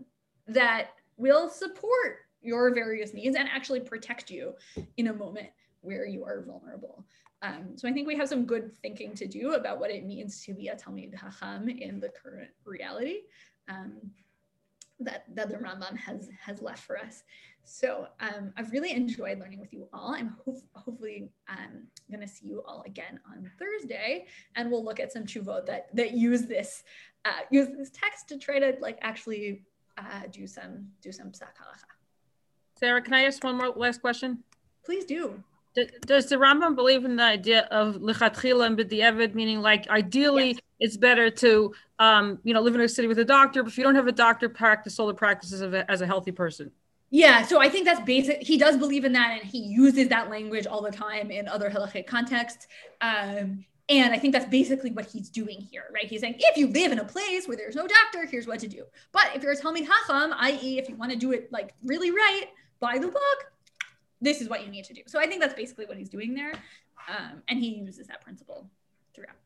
that will support your various needs and actually protect you in a moment where you are vulnerable. Um, so I think we have some good thinking to do about what it means to be a Talmid Hacham in the current reality um, that, that the Rambam has, has left for us. So um, I've really enjoyed learning with you all. I'm ho hopefully um, going to see you all again on Thursday, and we'll look at some chuvot that that use this uh, use this text to try to like actually uh, do some do some psak. Sarah, can I ask one more last question? Please do. Does the Rambam believe in the idea of lichatchila and b'di'evid, meaning like ideally yes. it's better to, um, you know, live in a city with a doctor, but if you don't have a doctor, practice all the practices of a, as a healthy person? Yeah, so I think that's basic. He does believe in that, and he uses that language all the time in other halachic contexts. Um, and I think that's basically what he's doing here, right? He's saying if you live in a place where there's no doctor, here's what to do. But if you're a Talmid Hacham, i.e., if you want to do it like really right, by the book, this is what you need to do. So I think that's basically what he's doing there. Um, and he uses that principle throughout.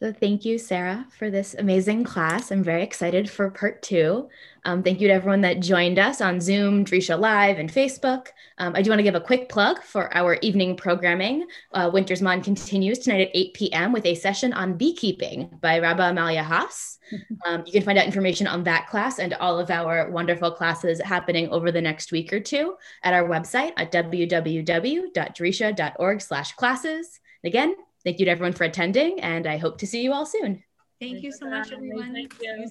So thank you, Sarah, for this amazing class. I'm very excited for part two. Um, thank you to everyone that joined us on Zoom, Drisha Live, and Facebook. Um, I do want to give a quick plug for our evening programming. Uh, Winter Zman continues tonight at 8 p.m. with a session on beekeeping by Rabbi Amalia Haas. Um, you can find out information on that class and all of our wonderful classes happening over the next week or two at our website at www.drisha.org slash classes. Again, Thank you to everyone for attending, and I hope to see you all soon. Thank you so much, everyone. Thank you.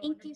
Thank you.